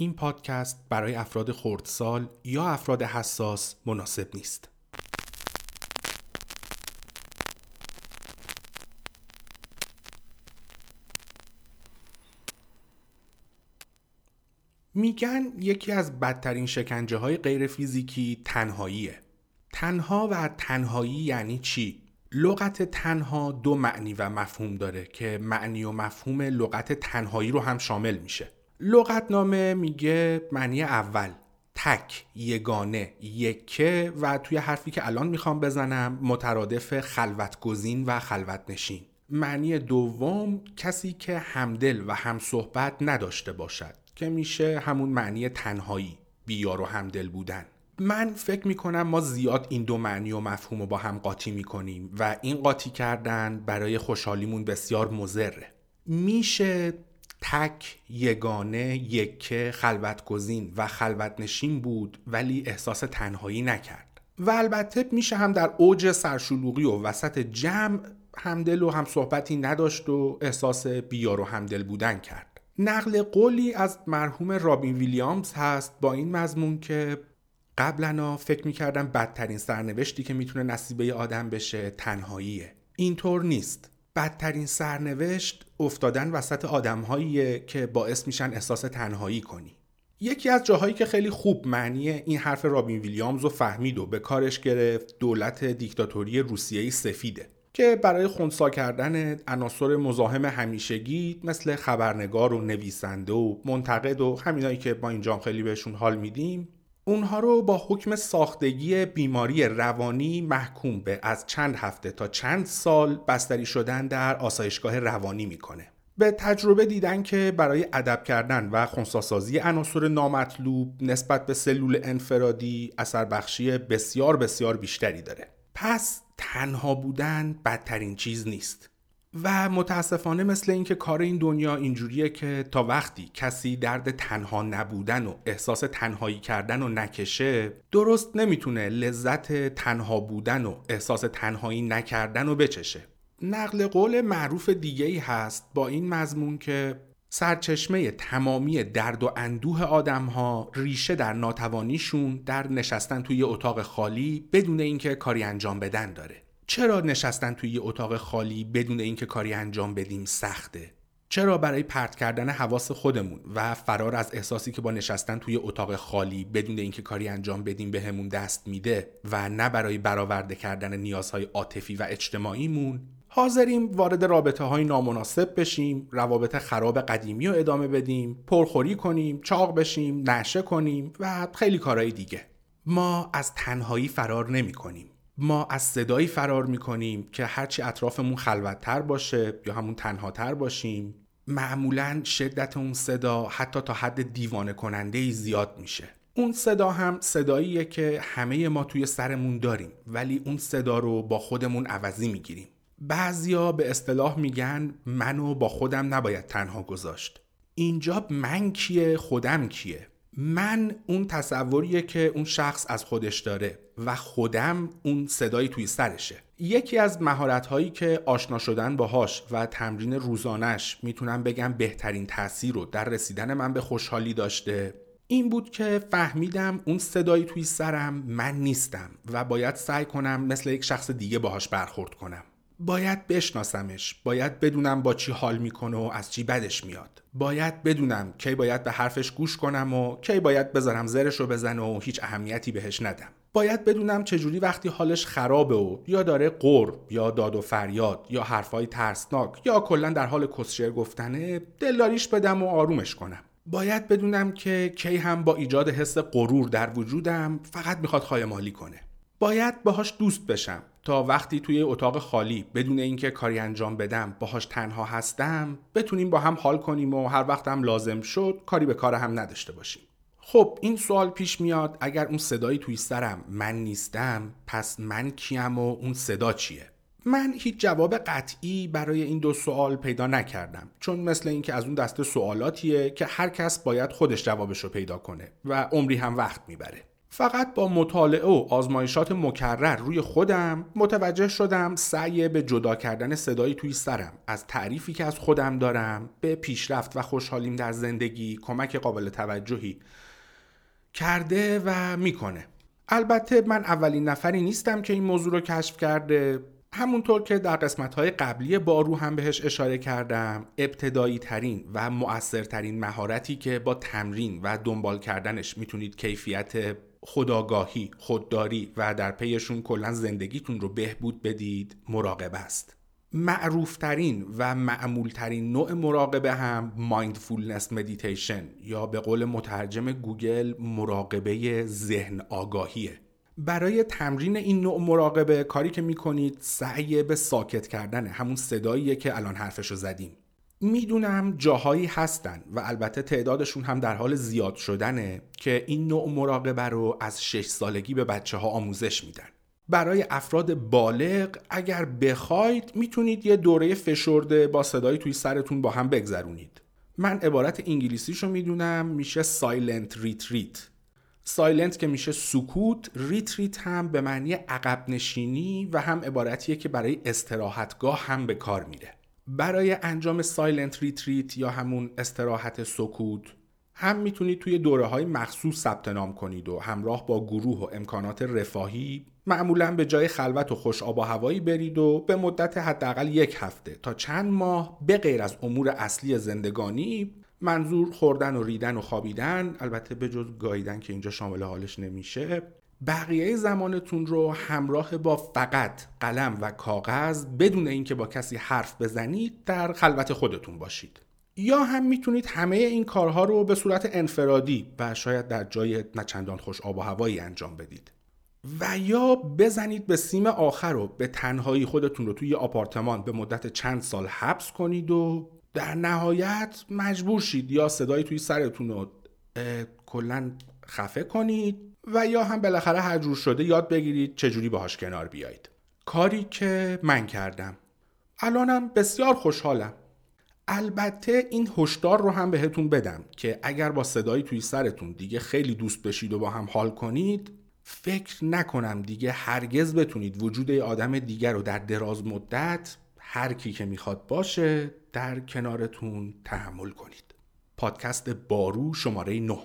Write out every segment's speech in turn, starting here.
این پادکست برای افراد خردسال یا افراد حساس مناسب نیست. میگن یکی از بدترین شکنجه های غیر فیزیکی تنهاییه. تنها و تنهایی یعنی چی؟ لغت تنها دو معنی و مفهوم داره که معنی و مفهوم لغت تنهایی رو هم شامل میشه. لغتنامه میگه معنی اول تک، یگانه، یکه و توی حرفی که الان می‌خوام بزنم مترادف خلوتگزین و خلوت نشین. معنی دوم کسی که همدل و همصحبت نداشته باشد که میشه همون معنی تنهایی بیار و همدل بودن من فکر می‌کنم ما زیاد این دو معنی و مفهوم رو با هم قاطی می‌کنیم و این قاطی کردن برای خوشحالیمون بسیار مزره میشه تک یگانه یکه خلوتگزین و خلوتنشین بود ولی احساس تنهایی نکرد. و البته میشه هم در اوج سرشلوغی و وسط جمع همدل و هم صحبتی نداشت و احساس بیار و همدل بودن کرد. نقل قولی از مرحوم رابین ویلیامز هست با این مضمون که قبلا فکر می‌کردم بدترین سرنوشتی که می‌تونه نصیبه آدم بشه تنهاییه. اینطور نیست. بدترین سرنوشت افتادن وسط آدمهاییه که باعث میشن احساس تنهایی کنی. یکی از جاهایی که خیلی خوب معنی این حرف رابین ویلیامز رو فهمید و به کارش گرفت دولت دیکتاتوری روسیه سفیده که برای خونسا کردن عناصر مزاحم همیشگی مثل خبرنگار و نویسنده و منتقد و همینایی که ما اینجا خیلی بهشون حال میدیم اونها رو با حکم ساختگی بیماری روانی محکوم به از چند هفته تا چند سال بستری شدن در آسایشگاه روانی می‌کنه. به تجربه دیدن که برای ادب کردن و خونساسازی عناصر نامطلوب نسبت به سلول انفرادی اثر بخشی بسیار بسیار بیشتری داره. پس تنها بودن بدترین چیز نیست. و متاسفانه مثل اینکه کار این دنیا اینجوریه که تا وقتی کسی درد تنها نبودن و احساس تنهایی کردن و نکشه درست نمی‌تونه لذت تنها بودن و احساس تنهایی نکردن و بچشه. نقل قول معروف دیگه ای هست با این مضمون که سرچشمه تمامی درد و اندوه آدم ها ریشه در ناتوانیشون در نشستن توی اتاق خالی بدون اینکه کاری انجام بدن داره. چرا نشستن توی اتاق خالی بدون اینکه کاری انجام بدیم سخته؟ چرا برای پرت کردن حواس خودمون و فرار از احساسی که با نشستن توی اتاق خالی بدون اینکه کاری انجام بدیم بهمون به دست میده و نه برای برآورده کردن نیازهای عاطفی و اجتماعیمون حاضریم وارد رابطه های نامناسب بشیم روابط خراب قدیمی رو ادامه بدیم پرخوری کنیم چاق بشیم نشه کنیم و خیلی کارهای دیگه. ما از تنهایی فرار نمی کنیم ما از صدایی فرار می کنیم که هرچی اطرافمون خلوتتر باشه یا همون تنهاتر باشیم معمولا شدت اون صدا حتی تا حد دیوانه کننده زیاد میشه. اون صدا هم صداییه که همه ما توی سرمون داریم ولی اون صدا رو با خودمون عوضی می‌گیریم. بعضیا به اصطلاح میگن منو با خودم نباید تنها گذاشت. اینجا من کیه خودم کیه؟ من اون تصوریه که اون شخص از خودش داره. و خودم اون صدایی توی سرشه. یکی از مهارت هایی که آشنا شدن باهاش و تمرین روزانش می‌تونم بگم بهترین تاثیر رو در رسیدن من به خوشحالی داشته این بود که فهمیدم اون صدایی توی سرم من نیستم و باید سعی کنم مثل یک شخص دیگه باهاش برخورد کنم. باید بشناسمش. باید بدونم با چی حال می‌کنه و از چی بدش میاد. باید بدونم کی باید به حرفش گوش کنم و کی باید بذارم زرش رو بزنه و هیچ اهمیتی بهش ندم. باید بدونم چجوری وقتی حالش خرابه و یا داره قرب یا داد و فریاد یا حرفای ترسناک یا کلا در حال کسشر گفتنه دلاریش بدم و آرومش کنم. باید بدونم که کی هم با ایجاد حس غرور در وجودم فقط می‌خواد خایمالی کنه. باید باهاش دوست بشم. تا وقتی توی اتاق خالی بدون اینکه کاری انجام بدم باهاش تنها هستم بتونیم با هم حال کنیم و هر وقت هم لازم شد کاری به کار هم نداشته باشیم. خب این سوال پیش میاد اگر اون صدایی توی سرم من نیستم پس من کیم و اون صدا چیه؟ من هیچ جواب قطعی برای این دو سوال پیدا نکردم چون مثل اینکه از اون دسته سوالاتیه که هر کس باید خودش جوابش رو پیدا کنه و عمری هم وقت می‌بره. فقط با مطالعه و آزمایشات مکرر روی خودم متوجه شدم سعی به جدا کردن صدایی توی سرم از تعریفی که از خودم دارم به پیشرفت و خوشحالیم در زندگی کمک قابل توجهی کرده و می‌کنه. البته من اولین نفری نیستم که این موضوع رو کشف کرده. همونطور که در قسمت های قبلی بارو هم بهش اشاره کردم ابتدایی ترین و مؤثرترین مهارتی که با تمرین و دنبال کردنش می‌تونید کیفیت خودآگاهی، خودداری و در پیشون کلا زندگیتون رو بهبود بدید مراقبه است. معروفترین و معمولترین نوع مراقبه هم mindfulness meditation یا به قول مترجم گوگل مراقبه ذهن آگاهیه برای تمرین این نوع مراقبه کاری که می‌کنید سعی به ساکت کردن همون صداییه که الان حرفشو زدیم می‌دونم جاهایی هستن و البته تعدادشون هم در حال زیاد شدنه که این نوع مراقبه رو از 6 سالگی به بچه ها آموزش میدن. برای افراد بالغ اگر بخواید می‌تونید یه دوره فشرده با صدایی توی سرتون با هم بگذرونید. من عبارت انگلیسیشو می‌دونم میشه silent retreat silent که میشه سکوت retreat هم به معنی عقب نشینی و هم عبارتیه که برای استراحتگاه هم به کار میره. برای انجام silent retreat یا همون استراحت سکوت هم می‌تونید توی دوره های مخصوص ثبت نام کنید و همراه با گروه و امکانات رفاهی معمولا به جای خلوت و خوش آب و هوایی برید و به مدت حداقل یک هفته تا چند ماه به غیر از امور اصلی زندگانی منظور خوردن و ریدن و خوابیدن البته به جز گاییدن که اینجا شامل حالش نمیشه بقیه زمانتون رو همراه با فقط قلم و کاغذ بدون اینکه با کسی حرف بزنید در خلوت خودتون باشید. یا هم می‌تونید همه این کارها رو به صورت انفرادی و شاید در جای نچندان خوش آب و هوایی انجام بدید. و یا بزنید به سیم آخر رو به تنهایی خودتون رو توی آپارتمان به مدت چند سال حبس کنید و در نهایت مجبور شید یا صدایی توی سرتون رو کلا خفه کنید. و یا هم بالاخره هر جور شده یاد بگیرید چجوری باهاش کنار بیایید. کاری که من کردم. الانم بسیار خوشحالم. البته این هشدار رو هم بهتون بدم که اگر با صدایی توی سرتون دیگه خیلی دوست بشید و با هم حال کنید فکر نکنم دیگه هرگز بتونید وجود آدم دیگر رو در دراز مدت هر کی که می‌خواد باشه در کنارتون تحمل کنید. پادکست بارو شماره 9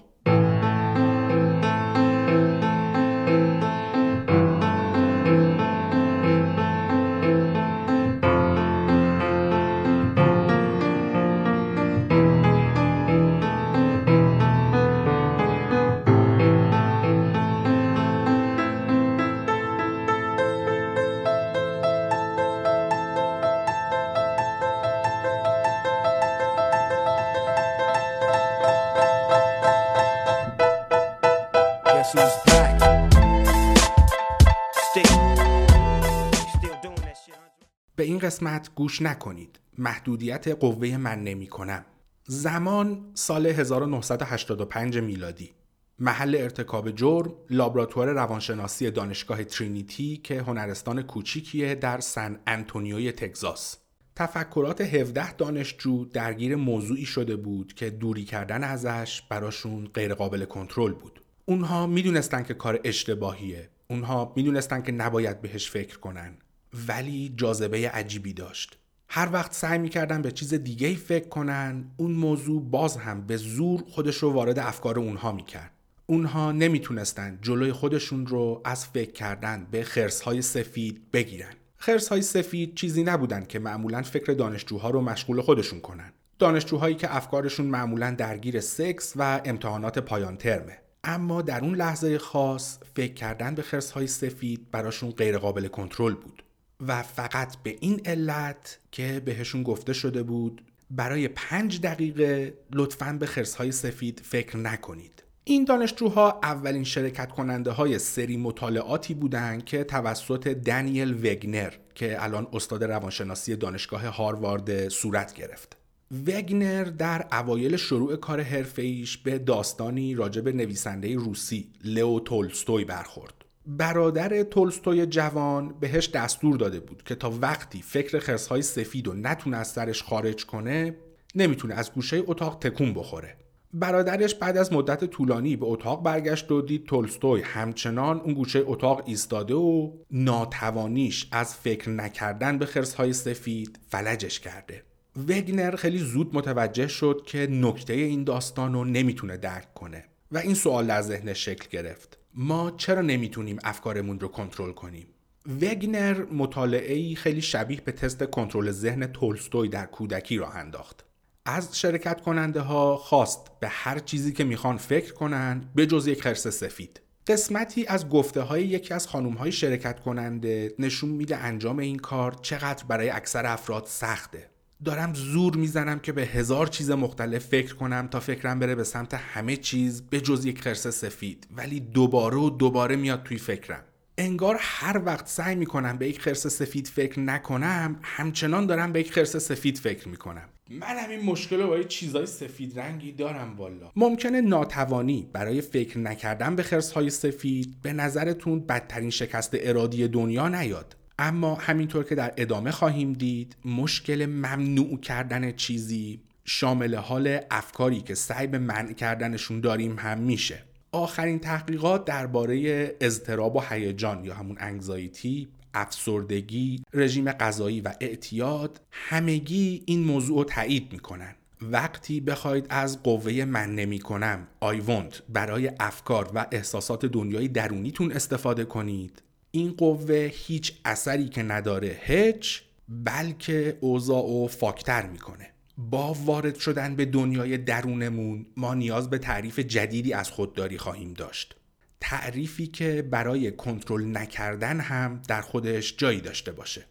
گوش نکنید. محدودیت قوه من نمی کنم. زمان سال 1985 میلادی. محل ارتکاب جرم لابراتوار روانشناسی دانشگاه ترینیتی که هنرستان کوچیکیه در سن انتونیوی تگزاس. تفکرات 17 دانشجو درگیر موضوعی شده بود که دوری کردن ازش براشون غیرقابل کنترل بود. اونها می‌دونستن که کار اشتباهیه. اونها می‌دونستن که نباید بهش فکر کنن. ولی جاذبه عجیبی داشت. هر وقت سعی می‌کردن به چیز دیگه فکر کنن اون موضوع باز هم به زور خودش رو وارد افکار اونها می‌کرد. اونها نمی‌تونستن جلوی خودشون رو از فکر کردن به خرسهای سفید بگیرن. خرسهای سفید چیزی نبودن که معمولا فکر دانشجوها رو مشغول خودشون کنن. دانشجوهایی که افکارشون معمولا درگیر سکس و امتحانات پایان ترمه. اما در اون لحظه خاص فکر کردن به خرسهای سفید براشون غیرقابل کنترل بود. و فقط به این علت که بهشون گفته شده بود برای پنج دقیقه لطفا به خرسهای سفید فکر نکنید این دانشجوها اولین شرکت کننده های سری مطالعاتی بودند که توسط دانیل وگنر که الان استاد روانشناسی دانشگاه هاروارد صورت گرفت. وگنر در اوایل شروع کار حرفه‌ایش به داستانی راجع به نویسنده روسی لئو تولستوی برخورد. برادر تولستوی جوان بهش دستور داده بود که تا وقتی فکر خرسهای سفید و نتونه از سرش خارج کنه نمی‌تونه از گوشه اتاق تکون بخوره. برادرش بعد از مدت طولانی به اتاق برگشت و دید تولستوی همچنان اون گوشه اتاق ایستاده و ناتوانیش از فکر نکردن به خرسهای سفید فلجش کرده. وگنر خیلی زود متوجه شد که نکته این داستان رو نمی‌تونه درک کنه و این سوال در ذهنش شکل گرفت. ما چرا نمی‌تونیم افکارمون رو کنترل کنیم؟ وگنر مطالعه خیلی شبیه به تست کنترل ذهن تولستوی در کودکی راه انداخت. از شرکت کننده ها خواست به هر چیزی که می‌خوان فکر کنند به جز یک خرس سفید. قسمتی از گفته های یکی از خانوم های شرکت کننده نشون میده انجام این کار چقدر برای اکثر افراد سخته. دارم زور می‌زنم که به هزار چیز مختلف فکر کنم تا فکرم بره به سمت همه چیز به جز یک خرس سفید. ولی دوباره و دوباره میاد توی فکرم. انگار هر وقت سعی می‌کنم به یک خرس سفید فکر نکنم همچنان دارم به یک خرس سفید فکر می‌کنم. من همین مشکل رو با چیزای سفید رنگی دارم والا. ممکنه ناتوانی برای فکر نکردن به خرس های سفید به نظرتون بدترین شکست ارادی دنیا نیاد. اما همینطور که در ادامه خواهیم دید مشکل ممنوع کردن چیزی شامل حال افکاری که سعی به منع کردنشون داریم هم میشه آخرین تحقیقات درباره اضطراب و هیجان یا همون انگزایتی افسردگی، رژیم غذایی و اعتیاد همگی این موضوع رو تایید می‌کنن. وقتی بخواید از قوه من نمی کنم want برای افکار و احساسات دنیای درونیتون استفاده کنید این قوه هیچ اثری که نداره هیچ بلکه اوضاع و فاکتر می‌کنه. با وارد شدن به دنیای درونمون ما نیاز به تعریف جدیدی از خودداری خواهیم داشت. تعریفی که برای کنترل نکردن هم در خودش جایی داشته باشه.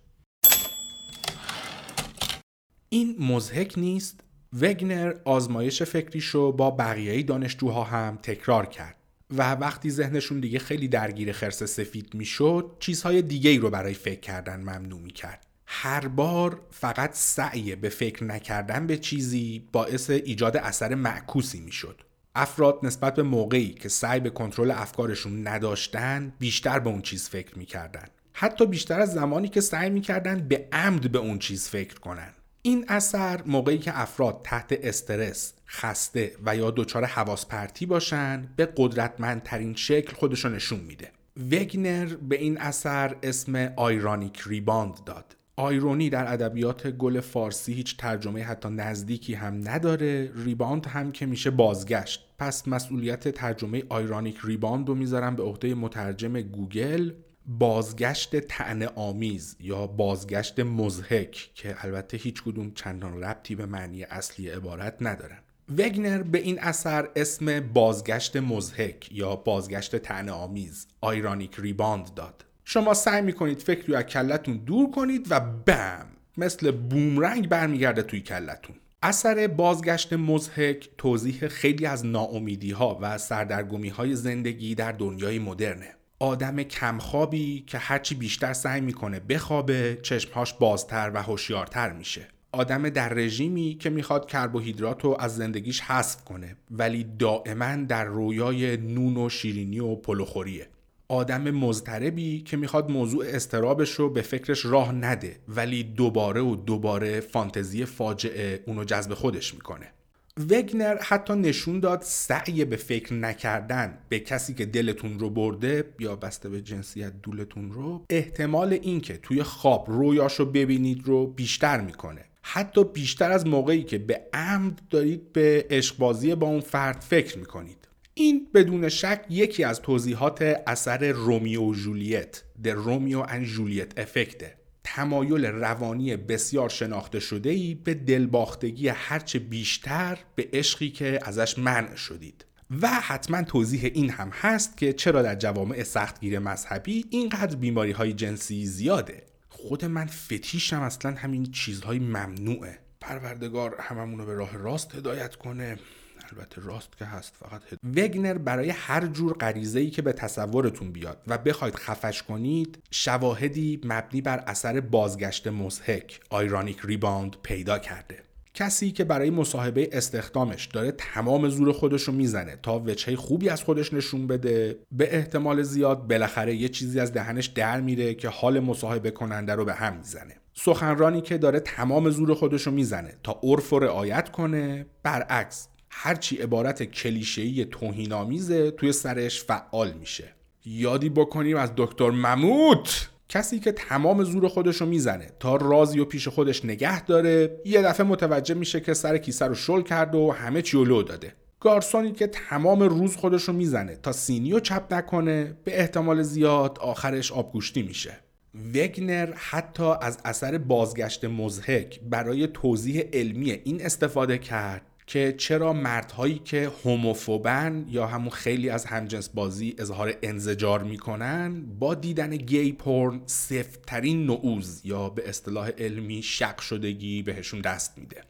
این مزهک نیست. وگنر آزمایش فکریشو با بقیه دانشجوها هم تکرار کرد. و وقتی ذهنشون دیگه خیلی درگیر خرس سفید می‌شد چیزهای دیگه ای رو برای فکر کردن ممنوع می‌کرد. هر بار فقط سعی به فکر نکردن به چیزی باعث ایجاد اثر معکوسی می‌شد. افراد نسبت به موقعی که سعی به کنترل افکارشون نداشتن بیشتر به اون چیز فکر می‌کردن. حتی بیشتر از زمانی که سعی می‌کردن به عمد به اون چیز فکر کنن. این اثر موقعی که افراد تحت استرس، خسته و یا دچار حواس پرتی باشن به قدرتمندترین شکل خودشو نشون میده. وگنر به این اثر اسم ironic rebound داد. irony در ادبیات کل فارسی هیچ ترجمه حتی نزدیکی هم نداره rebound هم که میشه بازگشت پس مسئولیت ترجمه ironic rebound رو می‌ذارم به عهده مترجم گوگل بازگشت طعنه آمیز یا بازگشت مضحک که البته هیچ کدوم چندان ربطی به معنی اصلی عبارت ندارن. وگنر به این اثر اسم بازگشت مضحک یا بازگشت طعنه آمیز ironic rebound داد. شما سعی می‌کنید فکری رو از کلتون دور کنید و بم مثل بومرنگ برمیگرده توی کلتون. اثر بازگشت مزهک توضیح خیلی از ناامیدی ها و سردرگمی های زندگی در دنیای مدرنه. آدم کمخوابی که هرچی بیشتر سعی می‌کنه بخوابه چشمهاش بازتر و هوشیارتر میشه. آدم در رژیمی که می‌خواد کربوهیدرات رو از زندگیش حذف کنه ولی دائما در رویای نون و شیرینی و پلوخوریه. آدم مضطربی که می‌خواد موضوع استرابش رو به فکرش راه نده ولی دوباره و دوباره فانتزی فاجعه اونو جذب خودش می‌کنه. وگنر حتی نشون داد سعی به فکر نکردن به کسی که دلتون رو برده یا بسته به جنسیت دولتون رو احتمال اینکه توی خواب رویاش رو ببینید رو بیشتر می‌کنه. حتی بیشتر از موقعی که به عمد دارید به عشقبازی با اون فرد فکر می‌کنید. این بدون شک یکی از توضیحات اثر رومیو و جولیت The رومیو and جولیت افکته تمایل روانی بسیار شناخته شده ای به دلباختگی هرچه بیشتر به عشقی که ازش منع شدید. و حتما توضیح این هم هست که چرا در جوامع سختگیر مذهبی اینقدر بیماری های جنسی زیاده. خود من فتیشم اصلا همین چیزهای ممنوعه. پروردگار هممون به راه راست هدایت کنه. البته راست که هست فقط وگنر برای هر جور غریزه ای که به تصورتون بیاد و بخواید خفش کنید شواهدی مبنی بر اثر بازگشت مزهک آیرانیک ریباند پیدا کرده. کسی که برای مصاحبه استخدامش داره تمام زور خودش رو می‌زنه تا وجهه خوبی از خودش نشون بده به احتمال زیاد بالاخره یه چیزی از دهنش در میره که حال مصاحبه کننده رو به هم می‌زنه. سخنرانی که داره تمام زور خودش رو می‌زنه تا عرف و رعایت کنه برعکس هرچی عبارت کلیشه‌ای توهین‌آمیزه توی سرش فعال میشه. یادی بکنیم از دکتر مموت کسی که تمام زور خودش رو می‌زنه تا رازی و پیش خودش نگه داره یه دفعه متوجه میشه که سر کیسه رو شل کرد و همه چی لو داده. گارسونی که تمام روز خودش رو می‌زنه تا سینی رو چپ نکنه به احتمال زیاد آخرش آبگوشتی میشه. وگنر حتی از اثر بازگشت مزهک برای توضیح علمی این استفاده کرد. که چرا مردهایی که هوموفوبن یا همون خیلی از همجنس بازی اظهار انزجار می‌کنن با دیدن گی پورن سفترین نعوز یا به اصطلاح علمی شق شدگی بهشون دست میده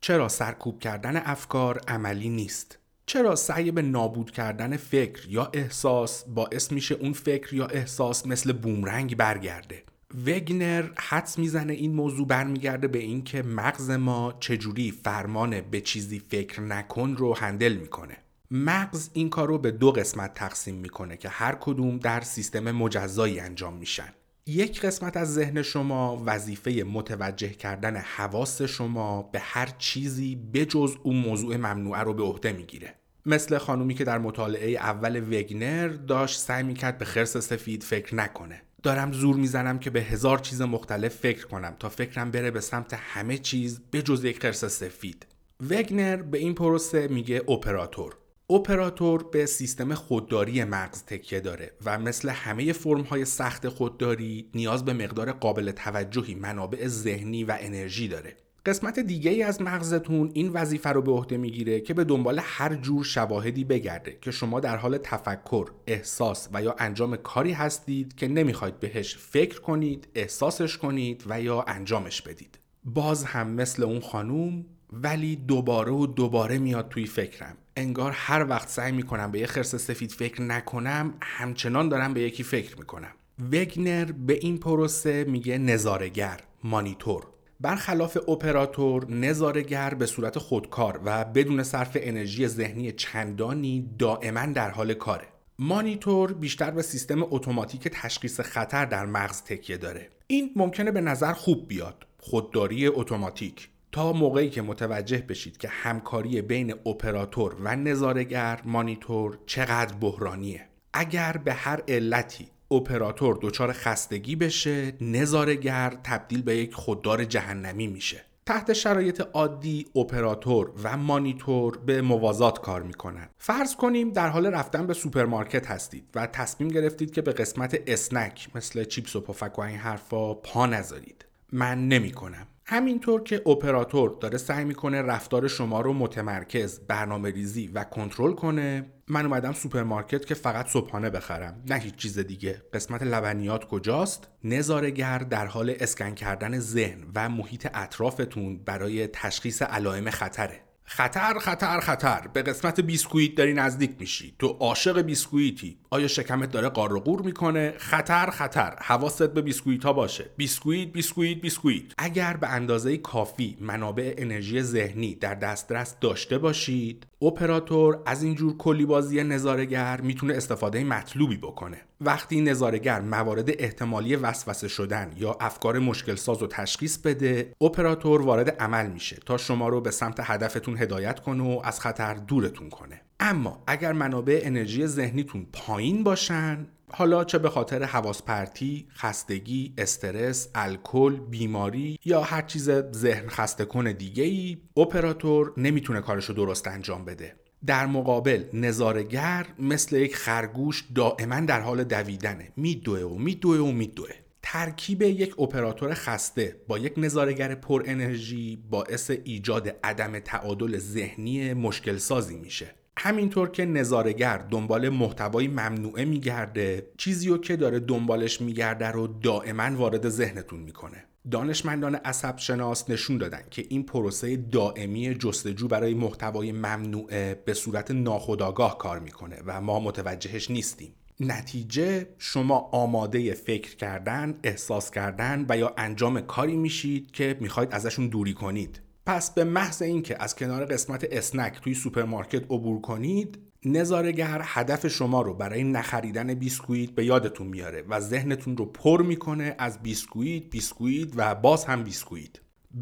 چرا سرکوب کردن افکار عملی نیست؟ چرا سعی به نابود کردن فکر یا احساس باعث میشه اون فکر یا احساس مثل بومرنگ برگرده؟ وگنر حدس می‌زنه این موضوع برمیگرده به اینکه مغز ما چجوری فرمان به چیزی فکر نکن رو هندل می‌کنه. مغز این کار رو به دو قسمت تقسیم می‌کنه که هر کدوم در سیستم مجزایی انجام میشن. یک قسمت از ذهن شما وظیفه متوجه کردن حواس شما به هر چیزی بجز اون موضوع ممنوعه رو به عهده می‌گیره. مثل خانومی که در مطالعه اول وگنر داشت سعی می‌کرد به خرس سفید فکر نکنه. دارم زور می‌زنم که به هزار چیز مختلف فکر کنم تا فکرم بره به سمت همه چیز به جز یک خرس سفید. وگنر به این پروسه میگه اپراتور. اپراتور به سیستم خودداری مغز تکیه داره و مثل همه فرم های سخت خودداری نیاز به مقدار قابل توجهی منابع ذهنی و انرژی داره. قسمت دیگه ای از مغزتون این وظیفه رو به عهده می‌گیره که به دنبال هر جور شواهدی بگرده که شما در حال تفکر، احساس و یا انجام کاری هستید که نمی‌خواید بهش فکر کنید، احساسش کنید و یا انجامش بدید. باز هم مثل اون خانوم ولی دوباره و دوباره میاد توی فکرم. انگار هر وقت سعی می‌کنم به یه خرس سفید فکر نکنم همچنان دارم به یکی فکر می‌کنم. وگنر به این پروسه میگه نظارگر مانیتور. برخلاف اپراتور نظاره‌گر به صورت خودکار و بدون صرف انرژی ذهنی چندانی دائما در حال کاره. مانیتور بیشتر به سیستم اتوماتیک تشخیص خطر در مغز تکیه داره. این ممکنه به نظر خوب بیاد خودداری اتوماتیک. تا موقعی که متوجه بشید که همکاری بین اپراتور و نظارگر مانیتور چقدر بحرانیه. اگر به هر علتی اپراتور دچار خستگی بشه نظاره‌گر تبدیل به یک خوددار جهنمی میشه. تحت شرایط عادی اپراتور و مانیتور به موازات کار می‌کنن فرض کنیم در حال رفتن به سوپرمارکت هستید و تصمیم گرفتید که به قسمت snack مثل چیپس و پفک و این حرفا پا نذارید. من نمی‌کنم. همینطور که اپراتور داره سعی می‌کنه رفتار شما رو متمرکز برنامه ریزی و کنترل کنه من اومدم سوپرمارکت که فقط صبحانه بخرم نه هیچ چیز دیگه. قسمت لبنیات کجاست؟ نظاره‌گر در حال اسکن کردن ذهن و محیط اطرافتون برای تشخیص علائم خطره. خطر خطر خطر. به قسمت بیسکویت داری نزدیک میشی. تو عاشق بیسکویتی آیا شکمت داره قار و قور می‌کنه؟ خطر خطر. حواست به بیسکویت ها باشه. بیسکویت بیسکویت بیسکویت اگر به اندازه کافی منابع انرژی ذهنی در دسترس داشته باشید اپراتور از اینجور کلی بازی نظارگر می‌تونه استفاده مطلوبی بکنه. وقتی نظارگر موارد احتمالی وسوسه شدن یا افکار مشکل ساز و تشخیص بده اپراتور وارد عمل میشه تا شما رو به سمت هدفتون هدایت کنه و از خطر دورتون کنه. اما اگر منابع انرژی ذهنیتون پایین باشن حالا چه به خاطر حواس پرتی، خستگی، استرس، الکل، بیماری یا هر چیز ذهن خسته کنه دیگه ای اپراتور نمی‌تونه کارشو درست انجام بده. در مقابل نظارگر مثل یک خرگوش دائما در حال دویدنه. میدوه و میدوه و میدوه. ترکیب یک اپراتور خسته با یک نظارگر پر انرژی باعث ایجاد عدم تعادل ذهنی مشکل سازی میشه. همینطور که نظارگر دنبال محتوای ممنوعه میگرده چیزی رو که داره دنبالش میگرده رو دائما وارد ذهنتون می‌کنه. دانشمندان عصب شناس نشون دادن که این پروسه دائمی جستجو برای محتوای ممنوعه به صورت ناخودآگاه کار می‌کنه و ما متوجهش نیستیم. نتیجه شما آماده فکر کردن، احساس کردن و یا انجام کاری میشید که می‌خواید ازشون دوری کنید پس به محض اینکه از کنار قسمت snack توی سوپرمارکت عبور کنید نظاره‌گر هدف شما رو برای نخریدن بیسکویت به یادتون میاره و ذهنتون رو پر می‌کنه از بیسکویت، بیسکویت و باز هم بیسکویت.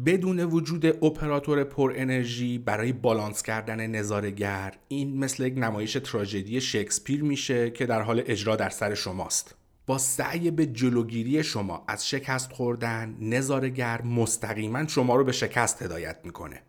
بدون وجود اپراتور پر انرژی برای بالانس کردن نظاره‌گر این مثل یک نمایش تراژدی شکسپیر میشه که در حال اجرا در سر شماست. با سعی به جلوگیری شما از شکست خوردن نظارگر مستقیما شما رو به شکست هدایت می‌کنه.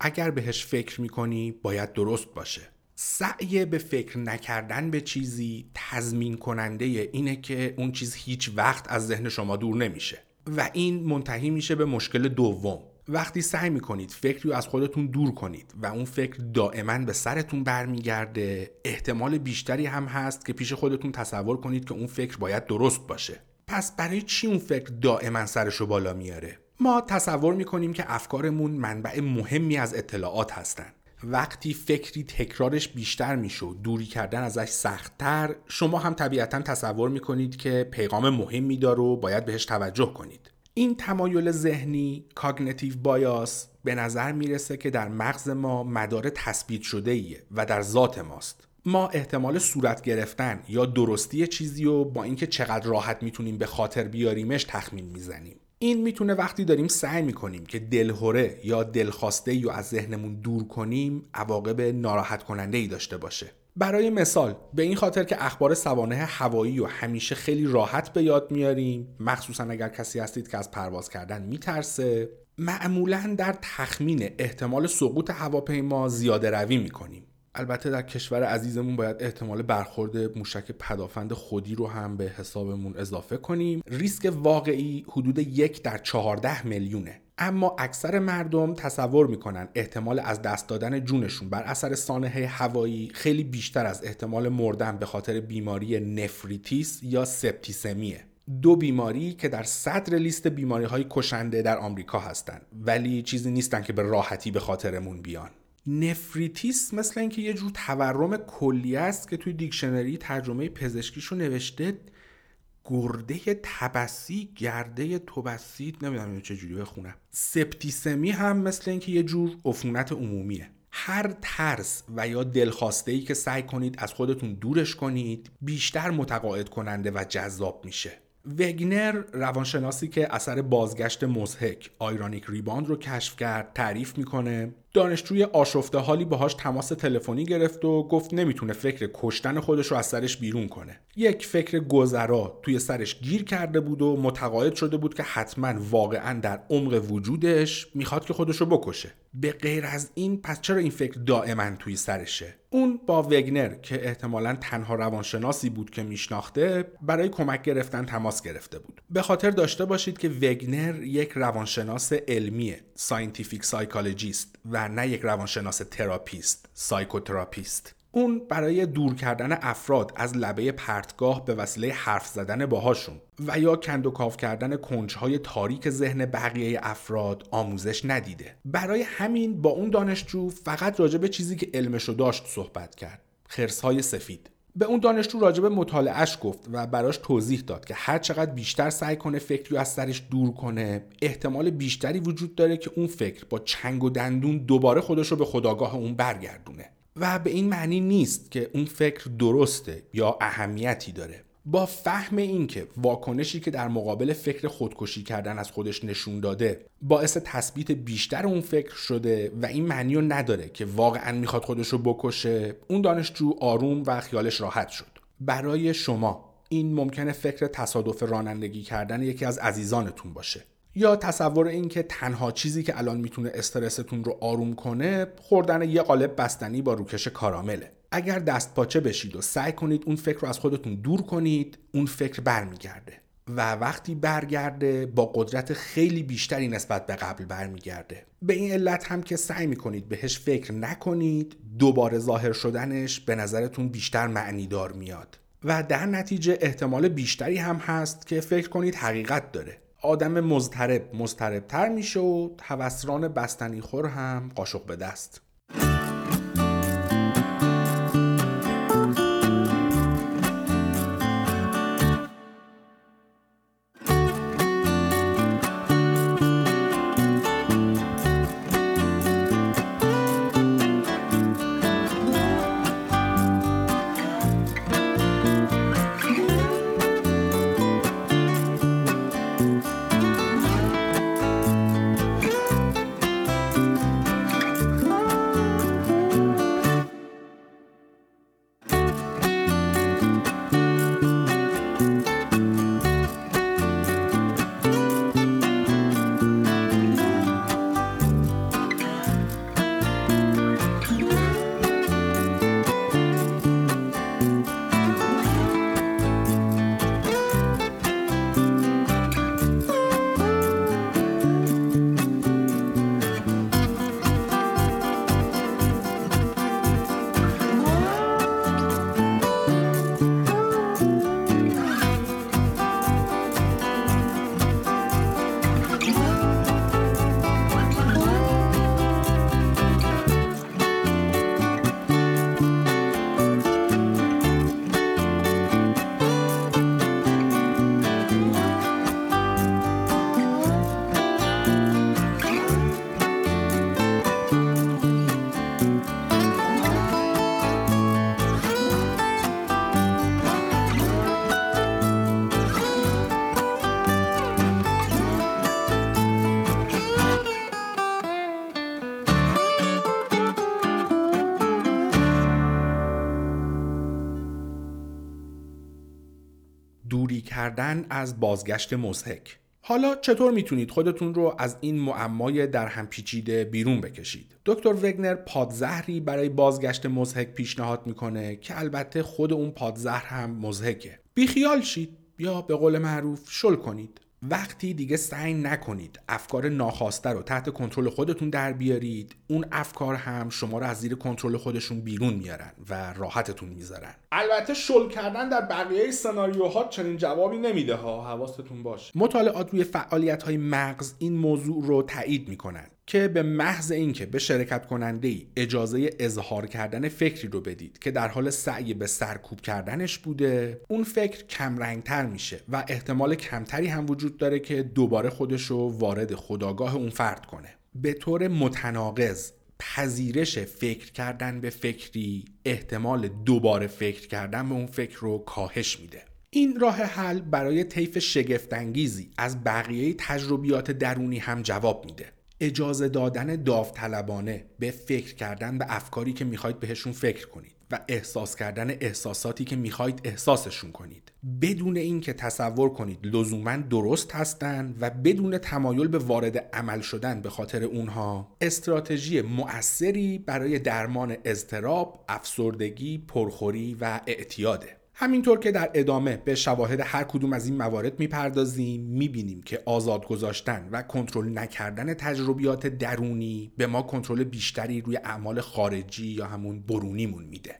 اگر بهش فکر می‌کنی باید درست باشه. سعی به فکر نکردن به چیزی تضمین کننده اینه که اون چیز هیچ وقت از ذهن شما دور نمیشه. و این منتهی میشه به مشکل دوم. وقتی سعی می‌کنید فکری رو از خودتون دور کنید و اون فکر دائما به سرتون برمیگرده احتمال بیشتری هم هست که پیش خودتون تصور کنید که اون فکر باید درست باشه. پس برای چی اون فکر دائما سرشو بالا میاره؟ ما تصور می‌کنیم که افکارمون منبع مهمی از اطلاعات هستند وقتی فکری تکرارش بیشتر میشه دوری کردن ازش سختتر شما هم طبیعتا تصور می‌کنید که پیغام مهمی داره و باید بهش توجه کنید. این تمایل ذهنی کاگنیتیو بایاس به نظر می‌رسه که در مغز ما مدار تثبیت شده ایه و در ذات ماست. ما احتمال صورت گرفتن یا درستی چیزی رو با اینکه چقدر راحت می‌تونیم به خاطر بیاریمش تخمین می‌زنیم. این می‌تونه وقتی داریم سعی می‌کنیم که دلهوره یا دلخواسته یا از ذهنمون دور کنیم عواقب ناراحت کننده ای داشته باشه. برای مثال به این خاطر که اخبار سوانه هوایی و همیشه خیلی راحت به یاد میاریم مخصوصا اگر کسی هستید که از پرواز کردن میترسه معمولا در تخمین احتمال سقوط هواپیما زیاده روی می‌کنیم. البته در کشور عزیزمون باید احتمال برخورد موشک پدافند خودی رو هم به حسابمون اضافه کنیم. ریسک واقعی حدود یک در چهارده میلیونه. اما اکثر مردم تصور می‌کنن احتمال از دست دادن جونشون بر اثر سانحه هوایی خیلی بیشتر از احتمال مردن به خاطر بیماری نفریتیس یا سپتیسمیه. دو بیماری که در صدر لیست بیماری های کشنده در آمریکا هستند ولی چیزی نیستن که به راحتی به خاطرمون بیان. نفریتیس مثل اینکه یه جور تورم کلی است که توی دیکشنری ترجمه پزشکیشو نوشته گرده تبسی گرده توبسی نمی‌دونم چه جوری بخونم. سپتیسمی هم مثل اینکه یه جور عفونت عمومیه. هر ترس و یا دلخواسته ای که سعی کنید از خودتون دورش کنید بیشتر متقاعد کننده و جذاب میشه. وگنر روانشناسی که اثر بازگشت مضحک ironic rebound رو کشف کرد تعریف می‌کنه دانشجوی آشفته حالی باهاش تماس تلفنی گرفت و گفت نمی‌تونه فکر کشتن خودش رو از سرش بیرون کنه. یک فکر گذرا توی سرش گیر کرده بود و متقاعد شده بود که حتما واقعا در عمق وجودش می‌خواد که خودش رو بکشه. به غیر از این پس چرا این فکر دائما توی سرشه؟ اون با وگنر که احتمالا تنها روانشناسی بود که میشناخته برای کمک گرفتن تماس گرفته بود. به خاطر داشته باشید که وگنر یک روانشناس علمیه scientific psychologist و نه یک روانشناس تراپیست psychotherapist. اون برای دور کردن افراد از لبه پرتگاه به وسیله حرف زدن باهاشون. و یا کند و کاف کردن کنجهای تاریک ذهن بقیه افراد آموزش ندیده. برای همین با اون دانشجو فقط راجع به چیزی که علمشو داشت صحبت کرد. خرسهای سفید. به اون دانشجو راجب مطالعهش گفت و براش توضیح داد که هر چقدر بیشتر سعی کنه فکری از سرش دور کنه احتمال بیشتری وجود داره که اون فکر با چنگ و دندون دوباره خودش رو به خداگاه اون برگردونه. و به این معنی نیست که اون فکر درسته یا اهمیتی داره. با فهم اینکه واکنشی که در مقابل فکر خودکشی کردن از خودش نشون داده باعث تثبیت بیشتر اون فکر شده و این معنی رو نداره که واقعا می‌خواد خودش رو بکشه اون دانشجو آروم و خیالش راحت شد. برای شما این ممکنه فکر تصادف رانندگی کردن یکی از عزیزانتون باشه. یا تصور این که تنها چیزی که الان می‌تونه استرستون رو آروم کنه خوردن یه قالب بستنی با روکش کارامله. اگر دست پاچه بشید و سعی کنید اون فکر رو از خودتون دور کنید اون فکر برمیگرده و وقتی برگرده با قدرت خیلی بیشتری نسبت به قبل برمیگرده. به این علت هم که سعی می‌کنید بهش فکر نکنید دوباره ظاهر شدنش به نظرتون بیشتر معنیدار میاد. و در نتیجه احتمال بیشتری هم هست که فکر کنید حقیقت داره. آدم مضطرب مضطربتر میشه و هوسران بستنی خور هم قاشق به دست. کردن از بازگشت مزهک. حالا چطور می‌تونید خودتون رو از این معمای در هم پیچیده بیرون بکشید؟ دکتر وگنر پادزهری برای بازگشت مزهک پیشنهاد می‌کنه که البته خود اون پادزهر هم مزهکه. بیخیال شید یا به قول معروف شل کنید. وقتی دیگه سعی نکنید افکار ناخواسته رو تحت کنترل خودتون در بیارید اون افکار هم شما رو از زیر کنترل خودشون بیرون میارن و راحتتون می‌ذارن. البته شل کردن در بقیه سناریوها چنین جوابی نمیده ها. حواستون باشه. مطالعات روی فعالیت های مغز این موضوع رو تایید می‌کنن که به محض اینکه به شرکت کننده ای اجازه اظهار کردن فکری رو بدید که در حال سعی به سرکوب کردنش بوده اون فکر کمرنگتر میشه و احتمال کمتری هم وجود داره که دوباره خودش رو وارد خداگاه اون فرد کنه. به طور متناقض پذیرش فکر کردن به فکری احتمال دوباره فکر کردن به اون فکر رو کاهش میده. این راه حل برای طیف شگفتانگیزی از بقیه تجربیات درونی هم جواب میده. اجازه دادن داوطلبانه به فکر کردن به افکاری که می‌خواید بهشون فکر کنید و احساس کردن احساساتی که می‌خواید احساسشون کنید. بدون اینکه تصور کنید لزوما درست هستند و بدون تمایل به وارد عمل شدن به خاطر اونها استراتژی مؤثری برای درمان اضطراب، افسردگی، پرخوری و اعتیاده. همینطور که در ادامه به شواهد هر کدوم از این موارد می‌پردازیم می‌بینیم که آزاد گذاشتن و کنترل نکردن تجربیات درونی به ما کنترل بیشتری روی اعمال خارجی یا همون برونیمون میده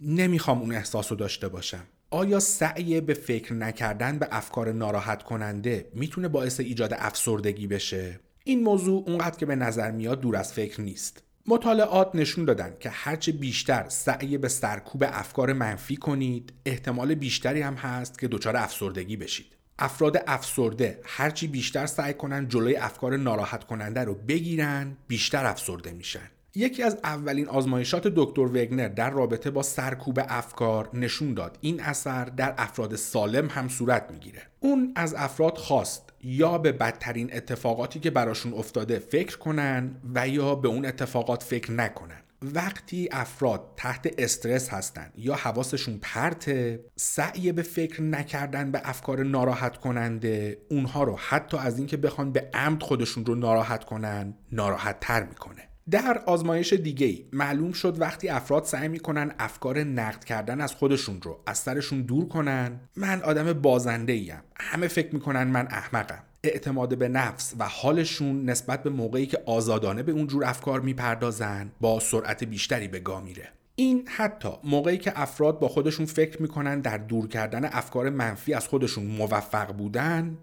نمی‌خوام اون احساس داشته باشم آیا سعی به فکر نکردن به افکار ناراحت کننده می‌تونه باعث ایجاد افسردگی بشه؟ این موضوع اونقدر که به نظر میاد دور از فکر نیست. مطالعات نشون دادن که هرچه بیشتر سعی به سرکوب افکار منفی کنید احتمال بیشتری هم هست که دچار افسردگی بشید. افراد افسرده هرچی بیشتر سعی کنن جلوی افکار ناراحت کننده رو بگیرن بیشتر افسرده میشن. یکی از اولین آزمایشات دکتر وگنر در رابطه با سرکوب افکار نشون داد. این اثر در افراد سالم هم صورت می‌گیره. اون از افراد خواست یا به بدترین اتفاقاتی که براشون افتاده فکر کنن و یا به اون اتفاقات فکر نکنن. وقتی افراد تحت استرس هستن یا حواسشون پرته سعی به فکر نکردن به افکار ناراحت کننده اونها رو حتی از اینکه بخوان به عمد خودشون رو ناراحت کنن ناراحت تر می‌کنه. در آزمایش دیگه معلوم شد وقتی افراد سعی می‌کنن افکار نقد کردن از خودشون رو از سرشون دور کنن من آدم بازنده ایم همه فکر می‌کنن من احمقم. اعتماد به نفس و حالشون نسبت به موقعی که آزادانه به اونجور افکار می‌پردازن با سرعت بیشتری به گا میره. این حتی موقعی که افراد با خودشون فکر می‌کنن در دور کردن افکار منفی از خودشون موفق بودن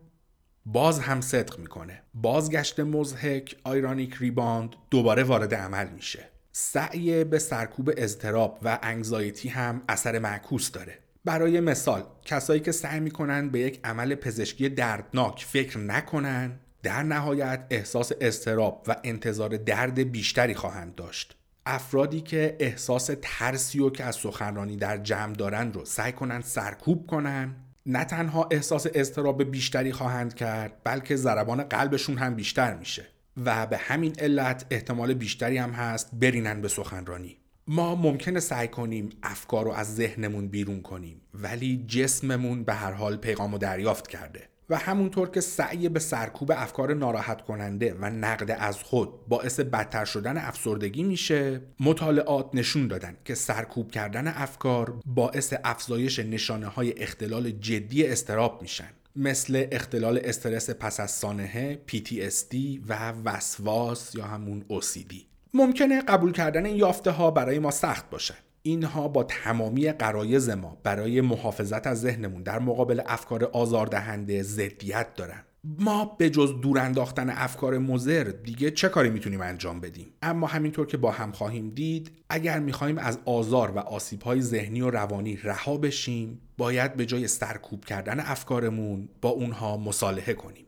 باز هم صدق می‌کنه. بازگشت مزهک آیرانیک ریباند دوباره وارد عمل میشه. سعی به سرکوب اضطراب و انگزایتی هم اثر معکوس داره. برای مثال کسایی که سعی می‌کنن به یک عمل پزشکی دردناک فکر نکنن در نهایت احساس اضطراب و انتظار درد بیشتری خواهند داشت. افرادی که احساس ترسی و که از سخنرانی در جمع دارن رو سعی کنن سرکوب کنن نه تنها احساس اضطراب بیشتری خواهند کرد بلکه ضربان قلبشون هم بیشتر میشه و به همین علت احتمال بیشتری هم هست برینن به سخنرانی. ما ممکنه سعی کنیم افکار رو از ذهنمون بیرون کنیم ولی جسممون به هر حال پیغام و دریافت کرده. و همونطور که سعی به سرکوب افکار ناراحت کننده و نقد از خود باعث بدتر شدن افسردگی میشه مطالعات نشون دادن که سرکوب کردن افکار باعث افزایش نشانه های اختلال جدی استراب میشن. مثل اختلال استرس پس از سانحه PTSD و وسواس یا همون OCD ممکنه قبول کردن این یافته ها برای ما سخت باشه. اینها با تمامی قرایز ما برای محافظت از ذهنمون در مقابل افکار آزاردهنده ضدیت دارن. ما به جز دور انداختن افکار مزر دیگه چه کاری می‌تونیم انجام بدیم؟ اما همینطور که با هم خواهیم دید اگر می‌خواهیم از آزار و آسیبهای ذهنی و روانی رها بشیم باید به جای سرکوب کردن افکارمون با اونها مصالحه کنیم.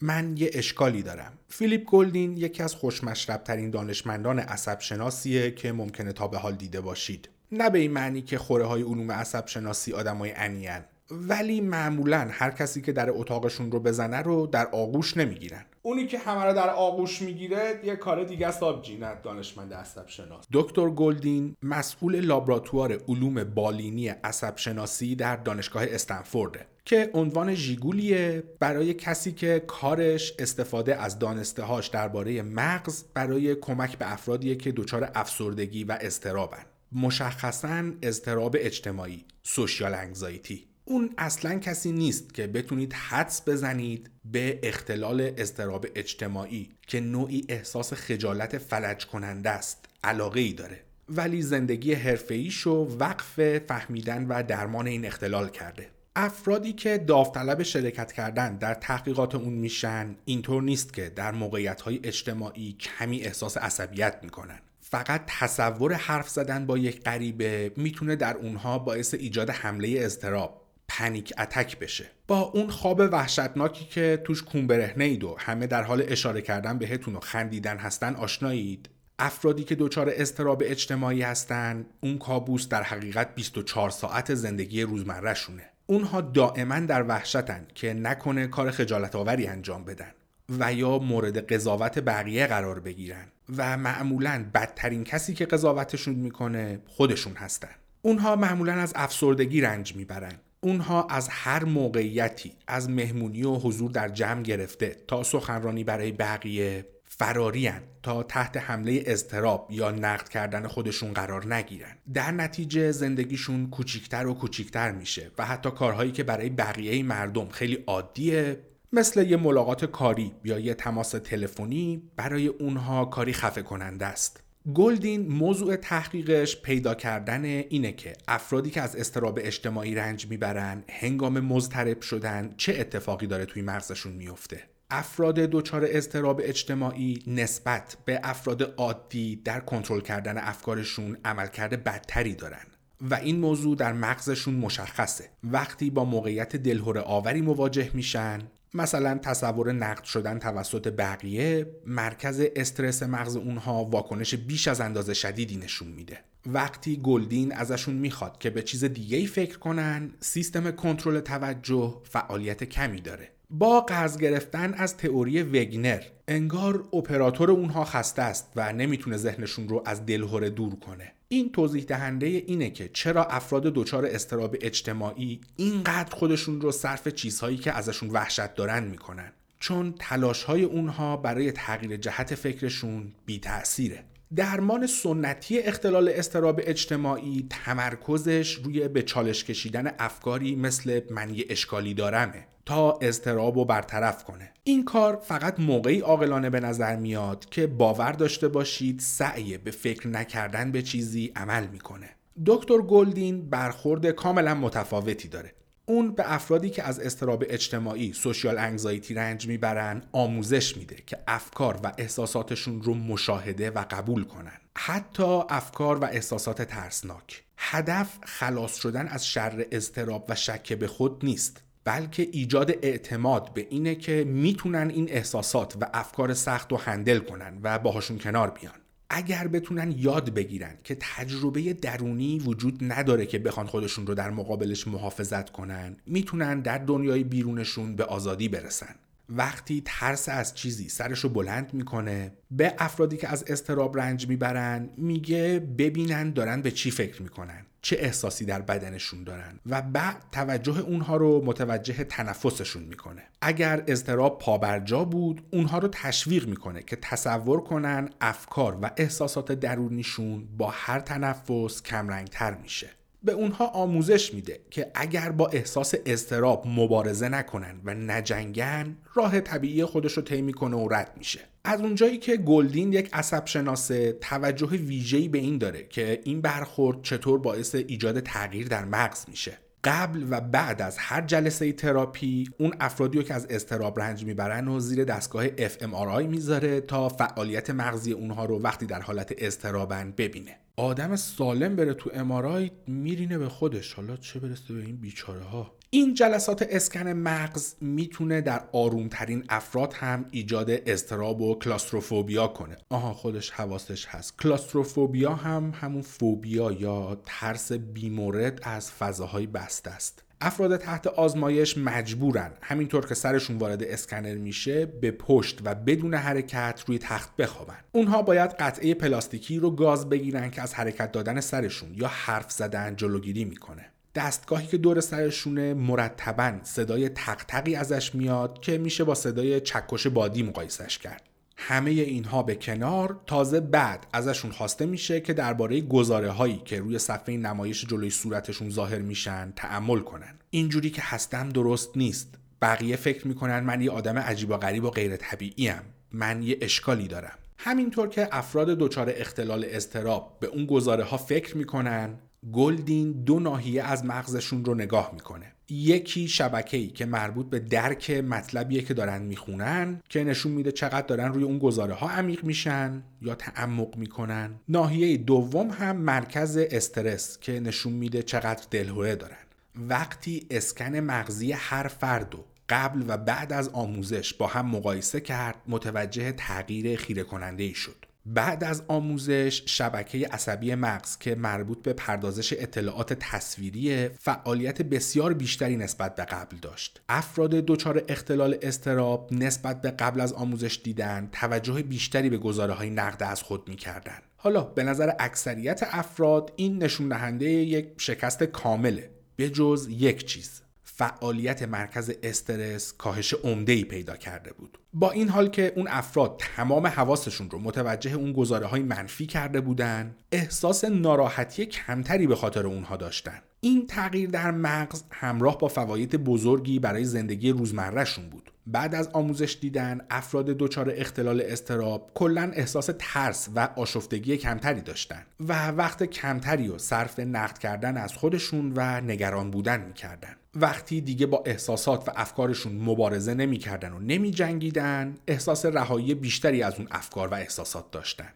من یه اشکالی دارم. فیلیپ گلدین یکی از خوشمشربترین دانشمندان عصب شناسیه که ممکنه تا به حال دیده باشید. نه به این معنی که خوره های علوم عصب شناسی آدمای انیان ولی معمولا هر کسی که در اتاقشون رو بزنه رو در آغوش نمی‌گیرن. اونی که همه رو در آغوش می‌گیره یه کار دیگه است آبجی نه دانشمند عصب شناس دکتر گلدین مسئول لابراتوار علوم بالینی عصب شناسی در دانشگاه استنفورده. که عنوان ژیگولیه برای کسی که کارش استفاده از دانسته هاش درباره مغز برای کمک به افرادیه که دچار افسردگی و استرابن مشخصا اضطراب اجتماعی سوشیال انگزایتی. اون اصلا کسی نیست که بتونید حدس بزنید به اختلال اضطراب اجتماعی که نوعی احساس خجالت فلج کننده است علاقه ای داره. ولی زندگی حرفه‌ایشو وقف فهمیدن و درمان این اختلال کرده. افرادی که داوطلب شرکت کردن در تحقیقات اون میشن اینطور نیست که در موقعیت های اجتماعی کمی احساس عصبیت می‌کنن. فقط تصور حرف زدن با یک غریبه می‌تونه در اونها باعث ایجاد حمله اضطراب پنیک اتک بشه. با اون خواب وحشتناکی که توش کونبرهنه اید و همه در حال اشاره کردن بهتون و خندیدن هستن آشنایید. افرادی که دچار استراب اجتماعی هستن اون کابوس در حقیقت 24 ساعت زندگی روزمرهشونه. اونها دائما در وحشتن که نکنه کار خجالت آوری انجام بدن و یا مورد قضاوت بقیه قرار بگیرن و معمولا بدترین کسی که قضاوتشون می‌کنه خودشون هستن. اونها معمولا از افسردگی رنج می‌برن. اونها از هر موقعیتی از مهمونی و حضور در جمع گرفته تا سخنرانی برای بقیه فرارین تا تحت حمله اضطراب یا نقد کردن خودشون قرار نگیرن. در نتیجه زندگیشون کوچیکتر و کوچیکتر میشه و حتی کارهایی که برای بقیه مردم خیلی عادیه مثل یه ملاقات کاری یا یه تماس تلفنی برای اونها کاری خفه کننده است. گلدین موضوع تحقیقش پیدا کردن اینه که افرادی که از استراب اجتماعی رنج می‌برن هنگام مضطرب شدن چه اتفاقی داره توی مغزشون میفته افراد دچار استراب اجتماعی نسبت به افراد عادی در کنترل کردن افکارشون عملکرد بدتری دارن و این موضوع در مغزشون مشخصه. وقتی با موقعیت دلهوره آوری مواجه میشن مثلا تصور نقد شدن توسط بقیه مرکز استرس مغز اونها واکنش بیش از اندازه شدیدی نشون میده. وقتی گلدین ازشون می‌خواد که به چیز دیگه فکر کنن سیستم کنترل توجه فعالیت کمی داره. با قرض گرفتن از تئوری وگنر. انگار اپراتور اونها خسته است و نمی‌تونه ذهنشون رو از دلهوره دور کنه. این توضیح دهنده اینه که چرا افراد دچار استراب اجتماعی اینقدر خودشون رو صرف چیزهایی که ازشون وحشت دارن می‌کنن. چون تلاش های اونها برای تغییر جهت فکرشون بی تأثیره. درمان سنتی اختلال استراب اجتماعی تمرکزش روی به چالش کشیدن افکاری مثل من یه اشکالی دارمه تا اضطراب رو برطرف کنه. این کار فقط موقعی عاقلانه به نظر میاد که باور داشته باشید سعی به فکر نکردن به چیزی عمل می‌کنه. دکتر گلدین برخورد کاملا متفاوتی داره. اون به افرادی که از استراب اجتماعی سوشیال انگزایتی رنج می‌برن آموزش میده که افکار و احساساتشون رو مشاهده و قبول کنن. حتی افکار و احساسات ترسناک. هدف خلاص شدن از شر استراب و شک به خود نیست بلکه ایجاد اعتماد به اینه که می‌تونن این احساسات و افکار سخت رو هندل کنن و باهاشون کنار بیان. اگر بتونن یاد بگیرن که تجربه درونی وجود نداره که بخوان خودشون رو در مقابلش محافظت کنن می‌تونن در دنیای بیرونشون به آزادی برسن. وقتی ترس از چیزی سرشو بلند می‌کنه به افرادی که از استراب رنج می‌برن میگه ببینن دارن به چی فکر می‌کنن چه احساسی در بدنشون دارن و بعد توجه اونها رو متوجه تنفسشون می‌کنه. اگر اضطراب پابرجا بود اونها رو تشویق می‌کنه که تصور کنن افکار و احساسات درونیشون با هر تنفس کمرنگتر میشه. به اونها آموزش میده که اگر با احساس استراب مبارزه نکنن و نجنگن راه طبیعی خودش رو طی می‌کنه و رد میشه. از اونجایی که گلدین یک عصب شناسه توجه ویژه‌ای به این داره که این برخورد چطور باعث ایجاد تغییر در مغز میشه. قبل و بعد از هر جلسه تراپی اون افرادی که از استراب رنج می‌برن و زیر دستگاه fMRI می‌ذاره تا فعالیت مغزی اونها رو وقتی در حالت استرابن ببینه. آدم سالم بره تو امارای میرینه به خودش. حالا چه برسه به این بیچاره ها این جلسات اسکن مغز می‌تونه در آرومترین افراد هم ایجاد استراب و کلاستروفوبیا کنه. آها خودش حواسش هست. کلاستروفوبیا هم همون فوبیا یا ترس بیمورد از فضاهای بسته است. افراد تحت آزمایش مجبورن. همینطور که سرشون وارد اسکنر میشه به پشت و بدون حرکت روی تخت بخوابن. اونها باید قطعه پلاستیکی رو گاز بگیرن که از حرکت دادن سرشون یا حرف زدن جلوگیری می‌کنه. دستگاهی که دور سرشونه مرتبا صدای تق ازش میاد که میشه با صدای چکش بادی مقایسش کرد. همه اینها به کنار تازه بعد ازشون خواسته میشه که درباره گزاره هایی که روی صفحه نمایش جلوی صورتشون ظاهر میشن تعمل کنن. اینجوری که هستم درست نیست. بقیه فکر می‌کنن من یه آدم عجیب و غریب و غیر طبیعی من یه اشکالی دارم. همینطور که افراد دچار اختلال استراب به اون گزاره ها فکر می‌کنن گلدین دو ناحیه از مغزشون رو نگاه می‌کنه. یکی شبکه‌ای که مربوط به درک مطلبیه که دارن می‌خونن که نشون میده چقدر دارن روی اون گزاره ها عمیق میشن یا تعمق می‌کنن. ناحیه دوم هم مرکز استرس که نشون میده چقدر دلهوره دارن. وقتی اسکن مغزی هر فرد قبل و بعد از آموزش با هم مقایسه کرد متوجه تغییر خیره کننده ای شد. بعد از آموزش شبکه عصبی مغز که مربوط به پردازش اطلاعات تصویری فعالیت بسیار بیشتری نسبت به قبل داشت. افراد دچار اختلال استراب نسبت به قبل از آموزش دیدن توجه بیشتری به گزاره های نقد از خود می‌کردن. حالا به نظر اکثریت افراد این نشون دهنده یک شکست کامله به جز یک چیز. فعالیت مرکز استرس کاهش ای پیدا کرده بود. با این حال که اون افراد تمام حواسشون رو متوجه اون گزاره های منفی کرده بودن احساس ناراحتی کمتری به خاطر اونها داشتن. این تغییر در مغز همراه با فواید بزرگی برای زندگی روزمرهشون بود. بعد از آموزش دیدن افراد دچار اختلال استراب کلا احساس ترس و آشفتگی کمتری داشتن و وقت کمتری و صرف نقد کردن از خودشون و نگران بودن می‌کردن. وقتی دیگه با احساسات و افکارشون مبارزه نمی‌کردن و نمی جنگیدن احساس رهایی بیشتری از اون افکار و احساسات داشتن.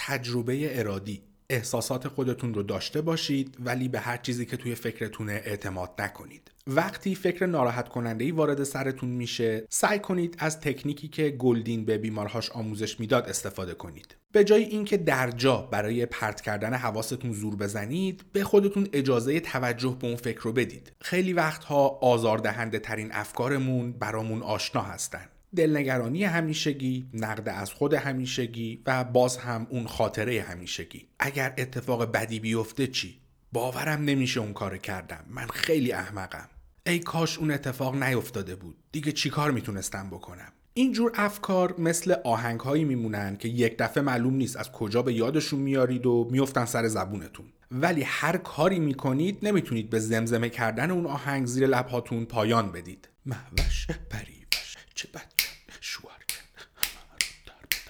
تجربه ارادی. احساسات خودتون رو داشته باشید ولی به هر چیزی که توی فکرتونه اعتماد نکنید. وقتی فکر ناراحت کننده ای وارد سرتون میشه سعی کنید از تکنیکی که گلدین به بیمارهاش آموزش می‌داد استفاده کنید به جای اینکه در جا برای پرت کردن حواستون زور بزنید به خودتون اجازه توجه به اون فکر رو بدید خیلی وقتها آزاردهنده ترین افکارمون برامون آشنا هستن دلنگرانی همیشگی، نقد از خود همیشگی و باز هم اون خاطره همیشگی. اگر اتفاق بدی بیفته چی؟ باورم نمیشه اون کار کردم. من خیلی احمقم. ای کاش اون اتفاق نیفتاده بود. دیگه چیکار می‌تونستم بکنم؟ اینجور افکار مثل آهنگ هایی میمونن که یک دفعه معلوم نیست از کجا به یادشون میارید و میفتن سر زبونتون ولی هر کاری می‌کنید نمی‌تونید به زمزمه کردن اون آهنگ زیر لبهاتون پایان بدید محوش پری چه بد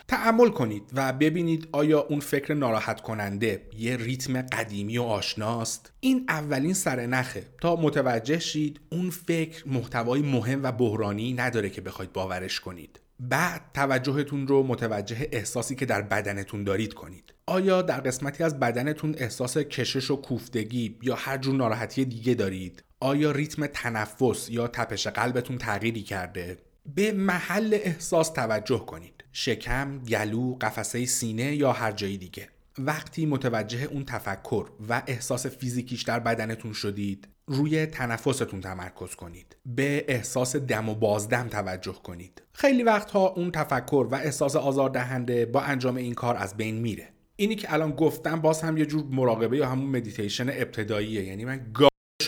تعمل کنید و ببینید آیا اون فکر ناراحت کننده یه ریتم قدیمی و آشناست. این اولین سرنخه. تا متوجه شید اون فکر محتوای مهم و بحرانی نداره که بخواید باورش کنید. بعد توجهتون رو متوجه احساسی که در بدنتون دارید کنید. آیا در قسمتی از بدنتون احساس کشش و کوفتگی یا هر جور ناراحتی دیگه دارید؟ آیا ریتم تنفس یا تپش قلبتون تغییری کرده؟ به محل احساس توجه کنید. شکم، گلو، قفسه سینه یا هر جای دیگه. وقتی متوجه اون تفکر و احساس فیزیکیش در بدنتون شدید روی تنفستون تمرکز کنید. به احساس دم و بازدم توجه کنید. خیلی وقتها اون تفکر و احساس آزاردهنده با انجام این کار از بین میره. اینی که الان گفتم باز هم یه جور مراقبه یا همون مدیتیشن ابتداییه. یعنی من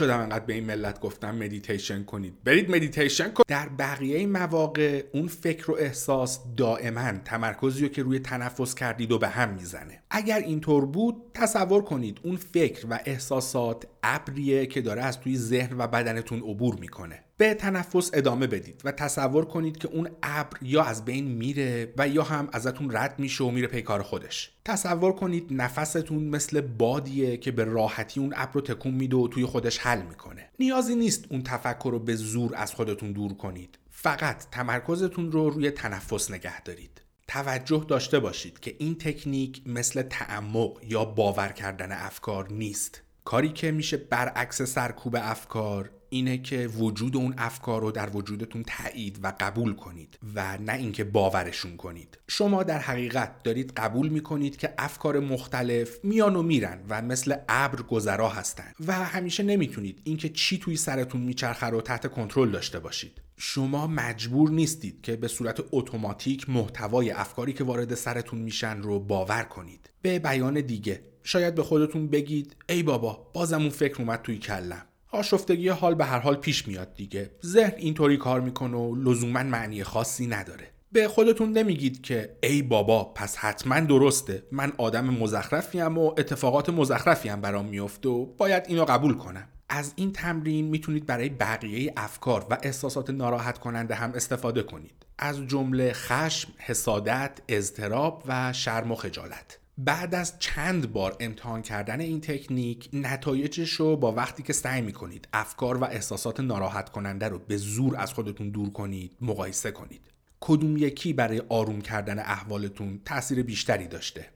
شدم انقدر به این ملت گفتم مدیتیشن کنید. برید مدیتیشن کنید در بقیه مواقع اون فکر و احساس دائما تمرکزی رو که روی تنفس کردید و به هم می‌زنه. اگر اینطور بود تصور کنید اون فکر و احساسات ابریه که داره از توی ذهن و بدنتون عبور می‌کنه. به تنفس ادامه بدید و تصور کنید که اون ابر یا از بین میره و یا هم ازتون رد میشه و میره پی کار خودش. تصور کنید نفستون مثل بادیه که به راحتی اون ابر رو تکون میده و توی خودش حل می‌کنه. نیازی نیست اون تفکر رو به زور از خودتون دور کنید. فقط تمرکزتون رو روی تنفس نگه دارید. توجه داشته باشید که این تکنیک مثل تعمق یا باور کردن افکار نیست. کاری که میشه برعکس سرکوب افکار اینه که وجود اون افکار رو در وجودتون تایید و قبول کنید و نه اینکه باورشون کنید. شما در حقیقت دارید قبول می‌کنید که افکار مختلف میان و میرن و مثل ابر گذرا هستن و همیشه نمی‌تونید اینکه چی توی سرتون میچرخه رو تحت کنترل داشته باشید. شما مجبور نیستید که به صورت اتوماتیک محتوای افکاری که وارد سرتون میشن رو باور کنید. به بیان دیگه شاید به خودتون بگید ای بابا بازم اون فکر اومد توی کلم. آشفتگی حال به هر حال پیش میاد دیگه. ذهن اینطوری کار می‌کنه و لزوما معنی خاصی نداره. به خودتون نمیگید که ای بابا پس حتما درسته. من آدم مزخرفیم و اتفاقات مزخرفیم برام میفته و باید اینو قبول کنم. از این تمرین می‌تونید برای بقیه افکار و احساسات ناراحت کننده هم استفاده کنید. از جمله خشم، حسادت، اضطراب و شرم و خجالت. بعد از چند بار امتحان کردن این تکنیک نتایجش رو با وقتی که سعی می‌کنید افکار و احساسات ناراحت کننده رو به زور از خودتون دور کنید مقایسه کنید. کدوم یکی برای آروم کردن احوالتون تاثیر بیشتری داشته؟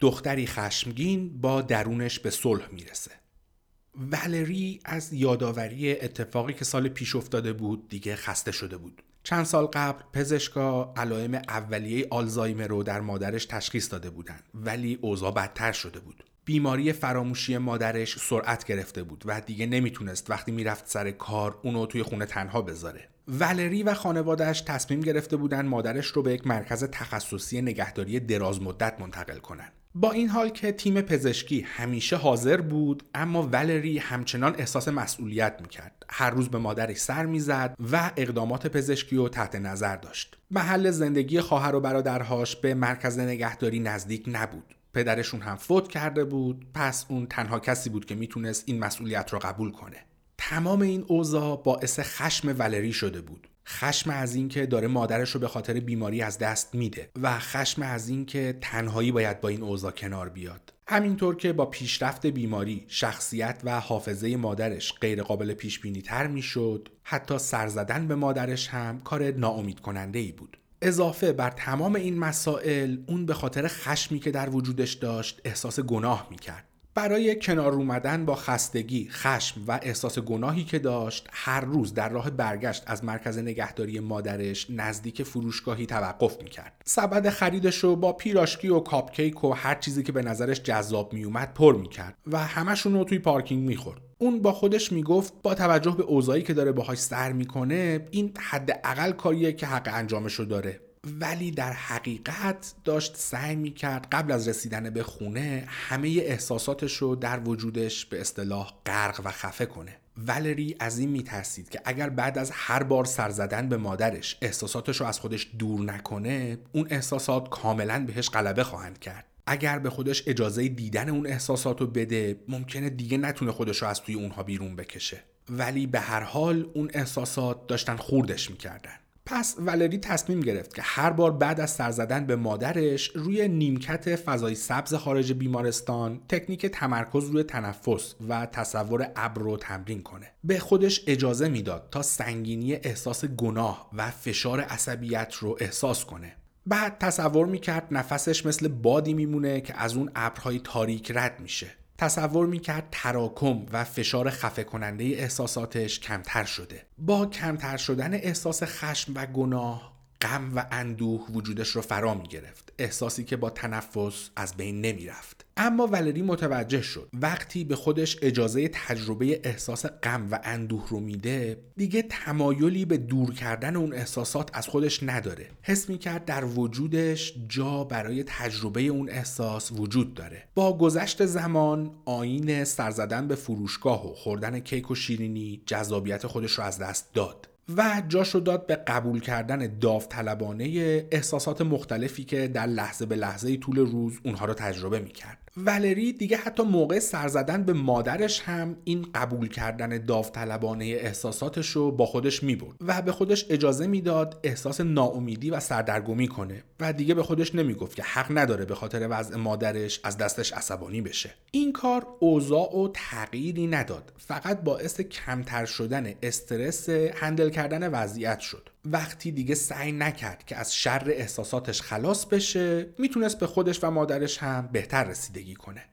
دختری خشمگین با درونش به صلح می‌رسه. ولری از یادآوری اتفاقی که سال پیش افتاده بود دیگه خسته شده بود. چند سال قبل پزشکا علائم اولیه آلزایمر رو در مادرش تشخیص داده بودند ولی اوضاع بدتر شده بود. بیماری فراموشی مادرش سرعت گرفته بود و دیگه نمی‌تونست وقتی می‌رفت سر کار اونو توی خونه تنها بذاره. ولری و خانوادهش تصمیم گرفته بودن مادرش رو به یک مرکز تخصصی نگهداری دراز مدت منتقل کنن. با این حال که تیم پزشکی همیشه حاضر بود اما ولری همچنان احساس مسئولیت می‌کرد. هر روز به مادرش سر می‌زد و اقدامات پزشکی رو تحت نظر داشت. محل زندگی خواهر و برادرهاش به مرکز نگهداری نزدیک نبود. پدرشون هم فوت کرده بود پس اون تنها کسی بود که می‌تونست این مسئولیت رو قبول کنه. تمام این اوضاع باعث خشم ولری شده بود. خشم از اینکه داره مادرش رو به خاطر بیماری از دست میده و خشم از اینکه تنهایی باید با این اوضاع کنار بیاد. همینطور که با پیشرفت بیماری شخصیت و حافظه مادرش غیر قابل پیش بینی تر می‌شد حتی سر زدن به مادرش هم کار ناامید کننده ای بود. اضافه بر تمام این مسائل اون به خاطر خشمی که در وجودش داشت احساس گناه می‌کرد. برای کنار اومدن با خستگی، خشم و احساس گناهی که داشت هر روز در راه برگشت از مرکز نگهداری مادرش نزدیک فروشگاهی توقف می‌کرد. سبد خریدش رو با پیراشکی و کاپکیک و هر چیزی که به نظرش جذاب میومد پر می‌کرد و همشون رو توی پارکینگ می‌خورد. اون با خودش می‌گفت با توجه به اوضاعی که داره باهاش سر می‌کنه این حداقل کاریه که حق انجامش رو داره. ولی در حقیقت داشت سعی می‌کرد قبل از رسیدن به خونه همه احساساتش رو در وجودش به اصطلاح غرق و خفه کنه. ولری از این میترسید که اگر بعد از هر بار سر زدن به مادرش احساساتش رو از خودش دور نکنه اون احساسات کاملا بهش غلبه خواهند کرد. اگر به خودش اجازه دیدن اون احساسات رو بده ممکنه دیگه نتونه خودش رو از توی اونها بیرون بکشه. ولی به هر حال اون احساسات داشتن خوردش می‌کردن. پس ولری تصمیم گرفت که هر بار بعد از سر زدن به مادرش روی نیمکت فضای سبز خارج بیمارستان تکنیک تمرکز روی تنفس و تصور ابر رو تمرین کنه. به خودش اجازه می‌داد تا سنگینی احساس گناه و فشار عصبیت رو احساس کنه. بعد تصور می‌کرد نفسش مثل بادی میمونه که از اون ابرهای تاریک رد میشه. تصور می‌کرد تراکم و فشار خفه کننده احساساتش کمتر شده. با کمتر شدن احساس خشم و گناه غم و اندوه وجودش رو فرا می گرفت. احساسی که با تنفس از بین نمی رفت اما ولری متوجه شد. وقتی به خودش اجازه تجربه احساس غم و اندوه رو میده دیگه تمایلی به دور کردن اون احساسات از خودش نداره. حس می کرد در وجودش جا برای تجربه اون احساس وجود داره. با گذشت زمان آین سرزدن به فروشگاه و خوردن کیک و شیرینی جذابیت خودش رو از دست داد و جاشو داد به قبول کردن داوطلبانه احساسات مختلفی که در لحظه به لحظه طول روز اونها رو تجربه می‌کرد. ولری دیگه حتی موقع سر زدن به مادرش هم این قبول کردن داوطلبانه احساساتش رو با خودش می‌برد و به خودش اجازه می‌داد احساس ناامیدی و سردرگمی کنه و دیگه به خودش نمی‌گفت که حق نداره به خاطر وضع مادرش از دستش عصبانی بشه. این کار اوضاع و تغییری نداد فقط باعث کمتر شدن استرس هندل کردن وضعیت شد. وقتی دیگه سعی نکرد که از شر احساساتش خلاص بشه می‌تونست به خودش و مادرش هم بهتر رسیدگی کنه.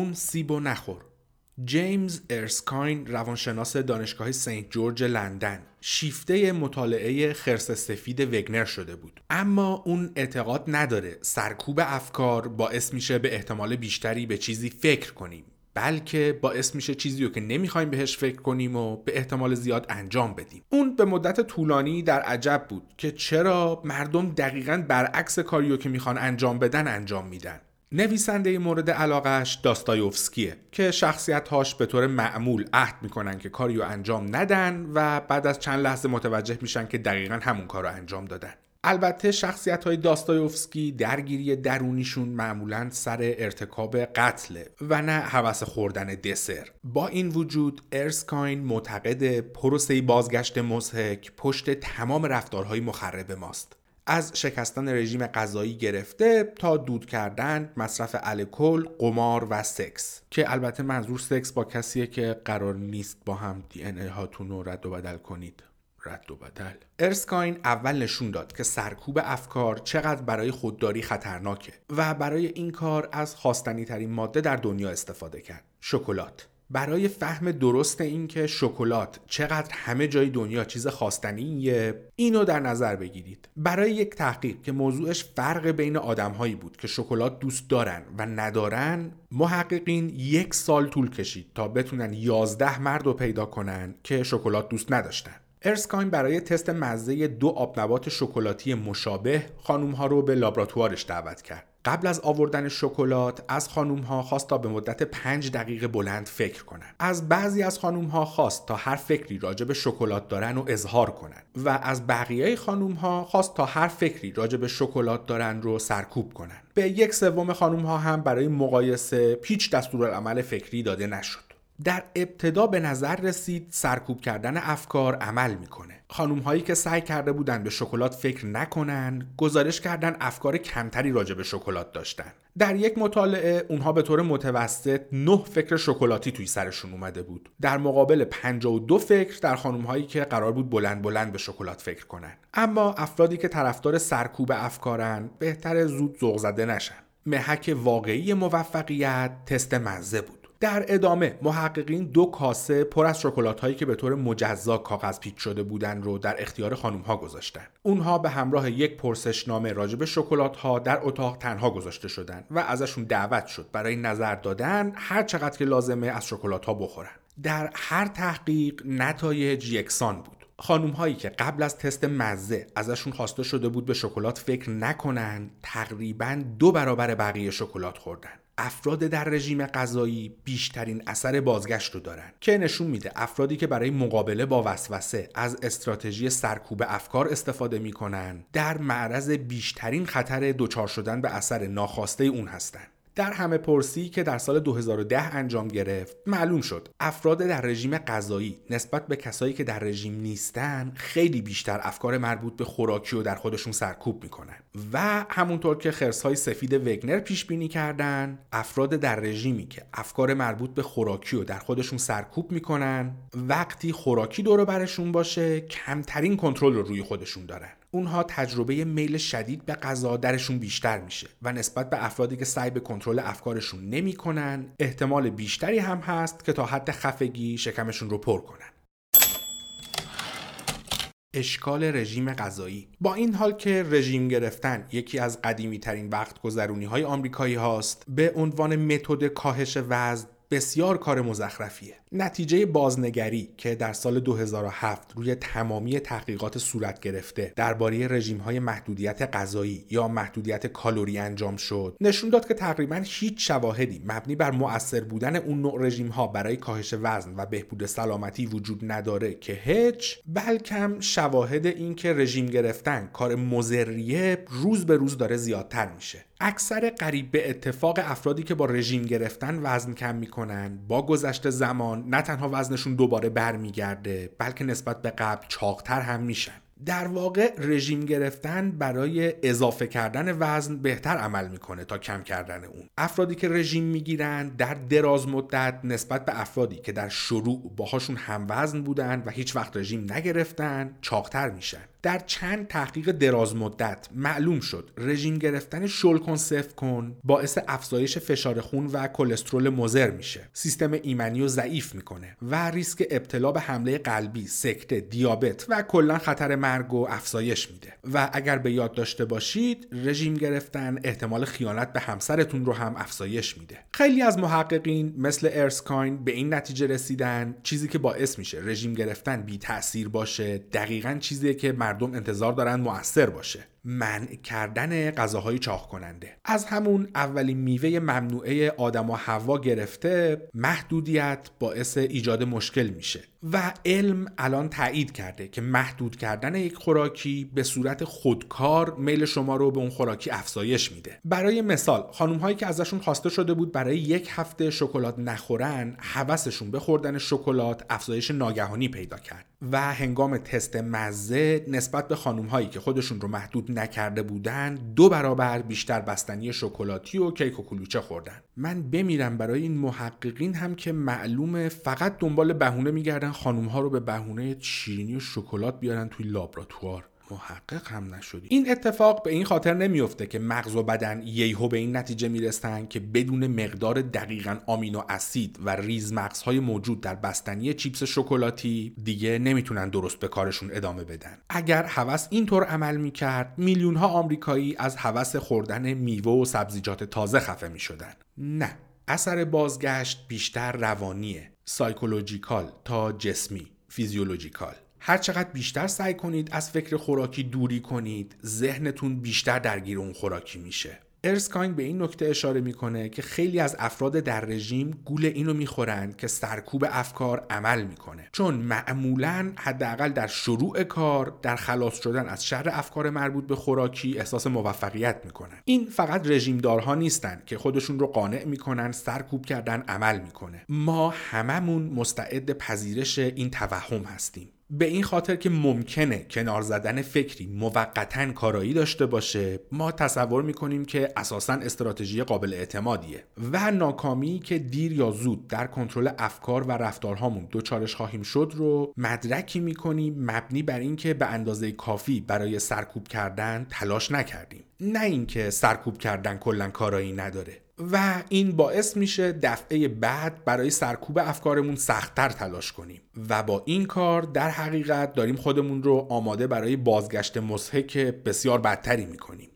اون سیبو نخور. جیمز ارسکاین روانشناس دانشگاه سنت جورج لندن شیفته مطالعه خرس سفید وگنر شده بود. اما اون اعتقاد نداره سرکوب افکار باعث میشه به احتمال بیشتری به چیزی فکر کنیم بلکه باعث میشه چیزی رو که نمی‌خوایم بهش فکر کنیم و به احتمال زیاد انجام بدیم. اون به مدت طولانی در عجب بود که چرا مردم دقیقا برعکس کاریو که می‌خوان انجام بدن انجام میدن. نویسنده مورد علاقهش داستایوفسکیه که شخصیتهاش به طور معمول عهد می‌کنن که کاریو انجام ندن و بعد از چند لحظه متوجه میشن که دقیقا همون کار رو انجام دادن. البته شخصیت های داستایوفسکی درگیری درونیشون معمولا سر ارتکاب قتل و نه حوس خوردن دسر. با این وجود ارسکاین معتقد پروسه بازگشت مزهک پشت تمام رفتارهای مخرب ماست. از شکستن رژیم غذایی گرفته تا دود کردن، مصرف الکل، قمار و سکس. که البته منظور سکس با کسیه که قرار نیست با هم دی ان هاتون رو رد و بدل کنید. رد و بدل. ارسکاین اول نشون داد که سرکوب افکار چقدر برای خودداری خطرناکه و برای این کار از خواستنی ترین ماده در دنیا استفاده کرد شکلات. برای فهم درست اینکه شکلات چقدر همه جای دنیا چیز خواستنیه اینو در نظر بگیرید برای یک تحقیق که موضوعش فرق بین آدمهایی بود که شکلات دوست دارن و ندارن محققین یک سال طول کشید تا بتونن 11 مرد رو پیدا کنن که شکلات دوست نداشتن ارسکاین برای تست مزه دو آبنبات شکلاتی مشابه خانوم ها رو به لابراتوارش دعوت کرد. قبل از آوردن شکلات از خانوم ها خواست تا به مدت پنج دقیقه بلند فکر کنند. از بعضی از خانوم ها خواست تا هر فکری راجع به شکلات دارن و اظهار کنند و از بقیه خانوم ها خواست تا هر فکری راجع به شکلات دارن رو سرکوب کنند. به یک سوم خانوم ها هم برای مقایسه پیچ دستورالعمل فکری داده نشد. در ابتدا به نظر رسید سرکوب کردن افکار عمل می‌کنه. خانوم هایی که سعی کرده بودن به شکلات فکر نکنن گزارش کردن افکار کمتری راجع به شکلات داشتن. در یک مطالعه اونها به طور متوسط 9 فکر شکلاتی توی سرشون اومده بود. در مقابل 52 فکر در خانوم هایی که قرار بود بلند بلند به شکلات فکر کنن. اما افرادی که طرفدار سرکوب افکارن بهتر زود ذوق زده نشن. محک واقعی موفقیت تست مزه بود. در ادامه محققین دو کاسه پر از شکلات هایی که به طور مجزا کاغذ پیچ شده بودن رو در اختیار خانم ها گذاشتن. اونها به همراه یک پرسشنامه راجب شکلات ها در اتاق تنها گذاشته شدن و ازشون دعوت شد برای نظر دادن هر چقدر که لازمه از شکلات ها بخورن. در هر تحقیق نتایج یکسان بود. خانوم هایی که قبل از تست مزه ازشون خواسته شده بود به شکلات فکر نکنن تقریبا دو برابر بقیه شکلات خوردن افراد در رژیم غذایی بیشترین اثر بازگشت رو دارن. که نشون میده افرادی که برای مقابله با وسوسه از استراتژی سرکوب افکار استفاده می‌کنن در معرض بیشترین خطر دچار شدن به اثر ناخواسته اون هستند در همه پرسی که در سال 2010 انجام گرفت معلوم شد افراد در رژیم غذایی نسبت به کسایی که در رژیم نیستن خیلی بیشتر افکار مربوط به خوراکی رو در خودشون سرکوب می‌کنن. و همونطور که خرسهای سفید وگنر پیش بینی کردن افراد در رژیمی که افکار مربوط به خوراکی رو در خودشون سرکوب می‌کنن وقتی خوراکی دور برشون باشه کمترین کنترل رو روی خودشون دارن. اونها تجربه میل شدید به غذا درشون بیشتر میشه و نسبت به افرادی که سعی به کنترل افکارشون نمی‌کنن احتمال بیشتری هم هست که تا حد خفگی شکمشون رو پر کنن. اشکال رژیم غذایی. با این حال که رژیم گرفتن یکی از قدیمی ترین وقت گذرونی های آمریکایی هاست به عنوان متد کاهش وزن بسیار کار مزخرفیه. نتیجه بازنگری که در سال 2007 روی تمامی تحقیقات صورت گرفته درباره رژیم های محدودیت غذایی یا محدودیت کالری انجام شد نشون داد که تقریبا هیچ شواهدی مبنی بر مؤثر بودن اون نوع رژیم ها برای کاهش وزن و بهبود سلامتی وجود نداره که هیچ بلکم شواهد این که رژیم گرفتن کار مزریه روز به روز داره زیادتر میشه. اکثر قریب به اتفاق افرادی که با رژیم گرفتن وزن کم می‌کنن با گذشت زمان نه تنها وزنشون دوباره برمیگرده بلکه نسبت به قبل چاقتر هم میشن. در واقع رژیم گرفتن برای اضافه کردن وزن بهتر عمل می‌کنه تا کم کردن اون. افرادی که رژیم می‌گیرن در دراز مدت نسبت به افرادی که در شروع باهاشون هم وزن بودن و هیچ وقت رژیم نگرفتن چاقتر میشن. در چند تحقیق دراز مدت معلوم شد رژیم گرفتن شل کن سف کن باعث افزایش فشار خون و کلسترول مضر میشه. سیستم ایمنی رو ضعیف می‌کنه و ریسک ابتلا به حمله قلبی سکته دیابت و کلا خطر مرگ و افزایش میده. و اگر به یاد داشته باشید رژیم گرفتن احتمال خیانت به همسرتون رو هم افزایش میده. خیلی از محققین مثل ارسکاین به این نتیجه رسیدن چیزی که باعث میشه رژیم گرفتن بی تاثیر باشه دقیقا چیزی که مردم انتظار دارن موثر باشه. منع کردن غذاهای چاق کننده از همون اولین میوه ممنوعه آدم و هوا گرفته محدودیت باعث ایجاد مشکل میشه. و علم الان تایید کرده که محدود کردن یک خوراکی به صورت خودکار میل شما رو به اون خوراکی افزایش میده. برای مثال خانم هایی که ازشون خواسته شده بود برای یک هفته شکلات نخورن حوسشون به خوردن شکلات افزایش ناگهانی پیدا کرد و هنگام تست مزه نسبت به خانم هایی که خودشون رو محدود نکرده بودن دو برابر بیشتر بستنی شکلاتی و کیک و کلوچه خوردن. من بمیرم برای این محققین هم که معلومه فقط دنبال بهونه میگردن خانم ها رو به بهونه شیرینی و شکلات بیارن توی لابراتوار. محقق هم نشدی این اتفاق به این خاطر نمیفته که مغز و بدن ییهو به این نتیجه می‌رسن که بدون مقدار دقیق آمینو اسید و ریزمغذی‌های موجود در بستنی چیپس شکلاتی دیگه نمی‌تونن درست به کارشون ادامه بدن. اگر هوس اینطور عمل می‌کرد میلیون ها آمریکایی از هوس خوردن میوه و سبزیجات تازه خفه می‌شدن. نه اثر بازگشت بیشتر روانیه. psychological تا جسمی physiological. هر چقدر بیشتر سعی کنید از فکر خوراکی دوری کنید ذهنتون بیشتر درگیر اون خوراکی میشه. ارسکاین به این نکته اشاره می‌کنه که خیلی از افراد در رژیم گول اینو می‌خورن که سرکوب افکار عمل می‌کنه. چون معمولا حداقل در شروع کار در خلاص شدن از شر افکار مربوط به خوراکی احساس موفقیت می‌کنن. این فقط رژیمدارها نیستن که خودشون رو قانع می‌کنن سرکوب کردن عمل می‌کنه. ما هممون مستعد پذیرش این توهم هستیم. به این خاطر که ممکنه کنار زدن فکری موقتا کارایی داشته باشه ما تصور می‌کنیم که اساسا استراتژی قابل اعتمادیه و ناکامی که دیر یا زود در کنترل افکار و رفتارهامون دوچارش خواهیم شد رو مدرکی می‌کنیم مبنی بر اینکه به اندازه کافی برای سرکوب کردن تلاش نکردیم. نه اینکه سرکوب کردن کلا کارایی نداره. و این باعث میشه دفعه بعد برای سرکوب افکارمون سختتر تلاش کنیم. و با این کار در حقیقت داریم خودمون رو آماده برای بازگشت مسحک بسیار بدتری می‌کنیم.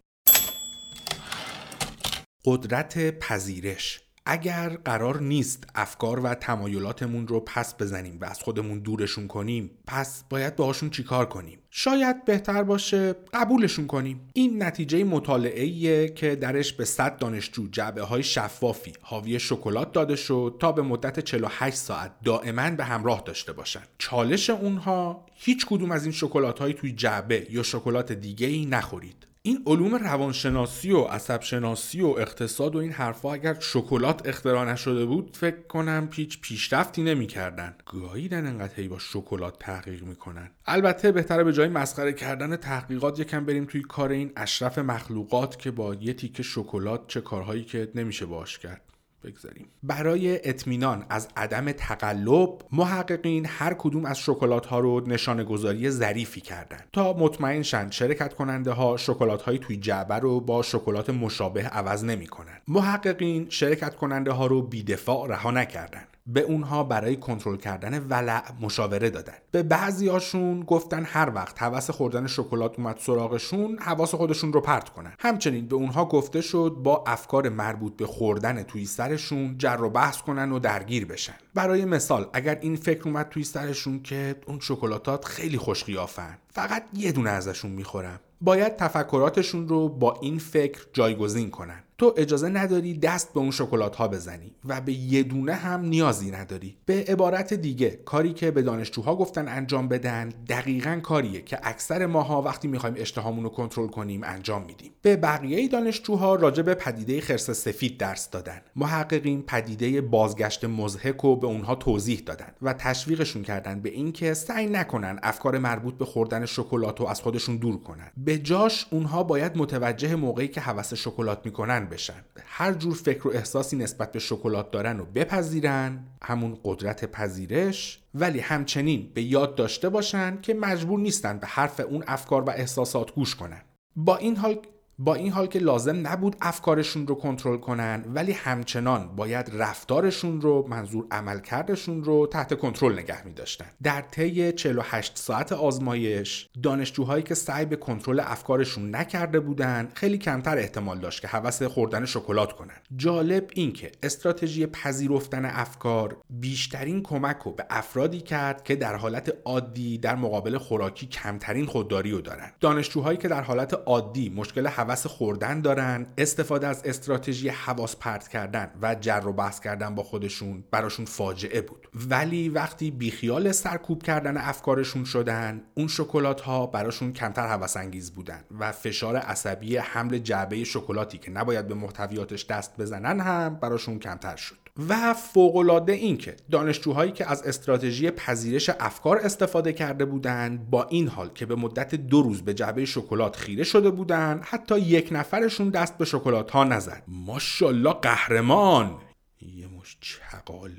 قدرت پذیرش. اگر قرار نیست افکار و تمایلاتمون رو پس بزنیم و از خودمون دورشون کنیم پس باید باهاشون چیکار کنیم؟ شاید بهتر باشه قبولشون کنیم. این نتیجه مطالعه که درش به 100 دانشجو جعبه های شفافی حاوی شکلات داده شد تا به مدت 48 ساعت دائما به همراه داشته باشن. چالش اونها هیچ کدوم از این شکلات های توی جعبه یا شکلات دیگه ای نخورید. این علوم روانشناسی و عصب شناسی و اقتصاد و این حرفها اگر شکلات اختراع نشده بود فکر کنم هیچ پیشرفتی نمی‌کردن. گاهیدن انقدر هی با شکلات تحقیق می‌کنن. البته بهتره به جای مسخره کردن تحقیقات یکم بریم توی کار این اشرف مخلوقات که با یه تیکه شکلات چه کارهایی که نمیشه باش کرد. بگذاریم. برای اطمینان از عدم تقلب محققین هر کدوم از شکلات ها رو نشانه گذاری ظریفی کردن تا مطمئن شن شرکت کننده ها شکلات های توی جعبه رو با شکلات مشابه عوض نمی‌کنن محققین شرکت کننده ها رو بیدفاع رها نکردن به اونها برای کنترل کردن ولع مشاوره دادن. به بعضیاشون گفتن هر وقت حواس خوردن شکلات اومد سراغشون حواس خودشون رو پرت کنن. همچنین به اونها گفته شد با افکار مربوط به خوردن توی سرشون جر و بحث کنن و درگیر بشن. برای مثال اگر این فکر اومد توی سرشون که اون شکلاتات خیلی خوش قیافن فقط یه دونه ازشون می‌خورم باید تفکراتشون رو با این فکر جایگزین کنن. تو اجازه نداری دست به اون شکلات ها بزنی و به یه دونه هم نیازی نداری. به عبارت دیگه کاری که به دانشجوها گفتن انجام بدن دقیقا کاریه که اکثر ماها وقتی می‌خوایم اشتهامون رو کنترل کنیم انجام میدیم. به بقیه دانشجوها راجع به پدیده خرس سفید درس دادن. محققین پدیده بازگشت مزهک رو به اونها توضیح دادن و تشویقشون کردن به اینکه سعی نکنن افکار مربوط به خوردن شکلات رو از خودشون دور کنن. به جاش اونها باید متوجه موقعی که هوس شکلات می‌کنن بشن. هر جور فکر و احساسی نسبت به شکلات دارن و بپذیرن همون قدرت پذیرش ولی همچنین به یاد داشته باشن که مجبور نیستن به حرف اون افکار و احساسات گوش کنن. با این حال با این حال که لازم نبود افکارشون رو کنترل کنن ولی همچنان باید رفتارشون رو منظور عملکردشون رو تحت کنترل نگه می داشتن در طی 48 ساعت آزمایش دانشجوهایی که سعی به کنترل افکارشون نکرده بودن خیلی کمتر احتمال داشت که حوس خوردن شکلات کنن. جالب این که استراتژی پذیرفتن افکار بیشترین کمک رو به افرادی کرد که در حالت عادی در مقابل خوراکی کمترین خودداری رو دارن. دانشجوهایی که در حالت عادی مشکل حوس خوردن دارن استفاده از استراتژی حواس پرت کردن و جر و بحث کردن با خودشون براشون فاجعه بود. ولی وقتی بیخیال سرکوب کردن افکارشون شدن اون شکلات ها براشون کمتر حوس انگیز بودن و فشار عصبی حمل جعبه شکلاتی که نباید به محتویاتش دست بزنن هم براشون کمتر شد. و فوقالعاده این که دانشجوهایی که از استراتژی پذیرش افکار استفاده کرده بودند با این حال که به مدت دو روز به جعبه شکلات خیره شده بودند حتی یک نفرشون دست به شکلات ها نزد. ماشاءالله قهرمان! یه مش چقال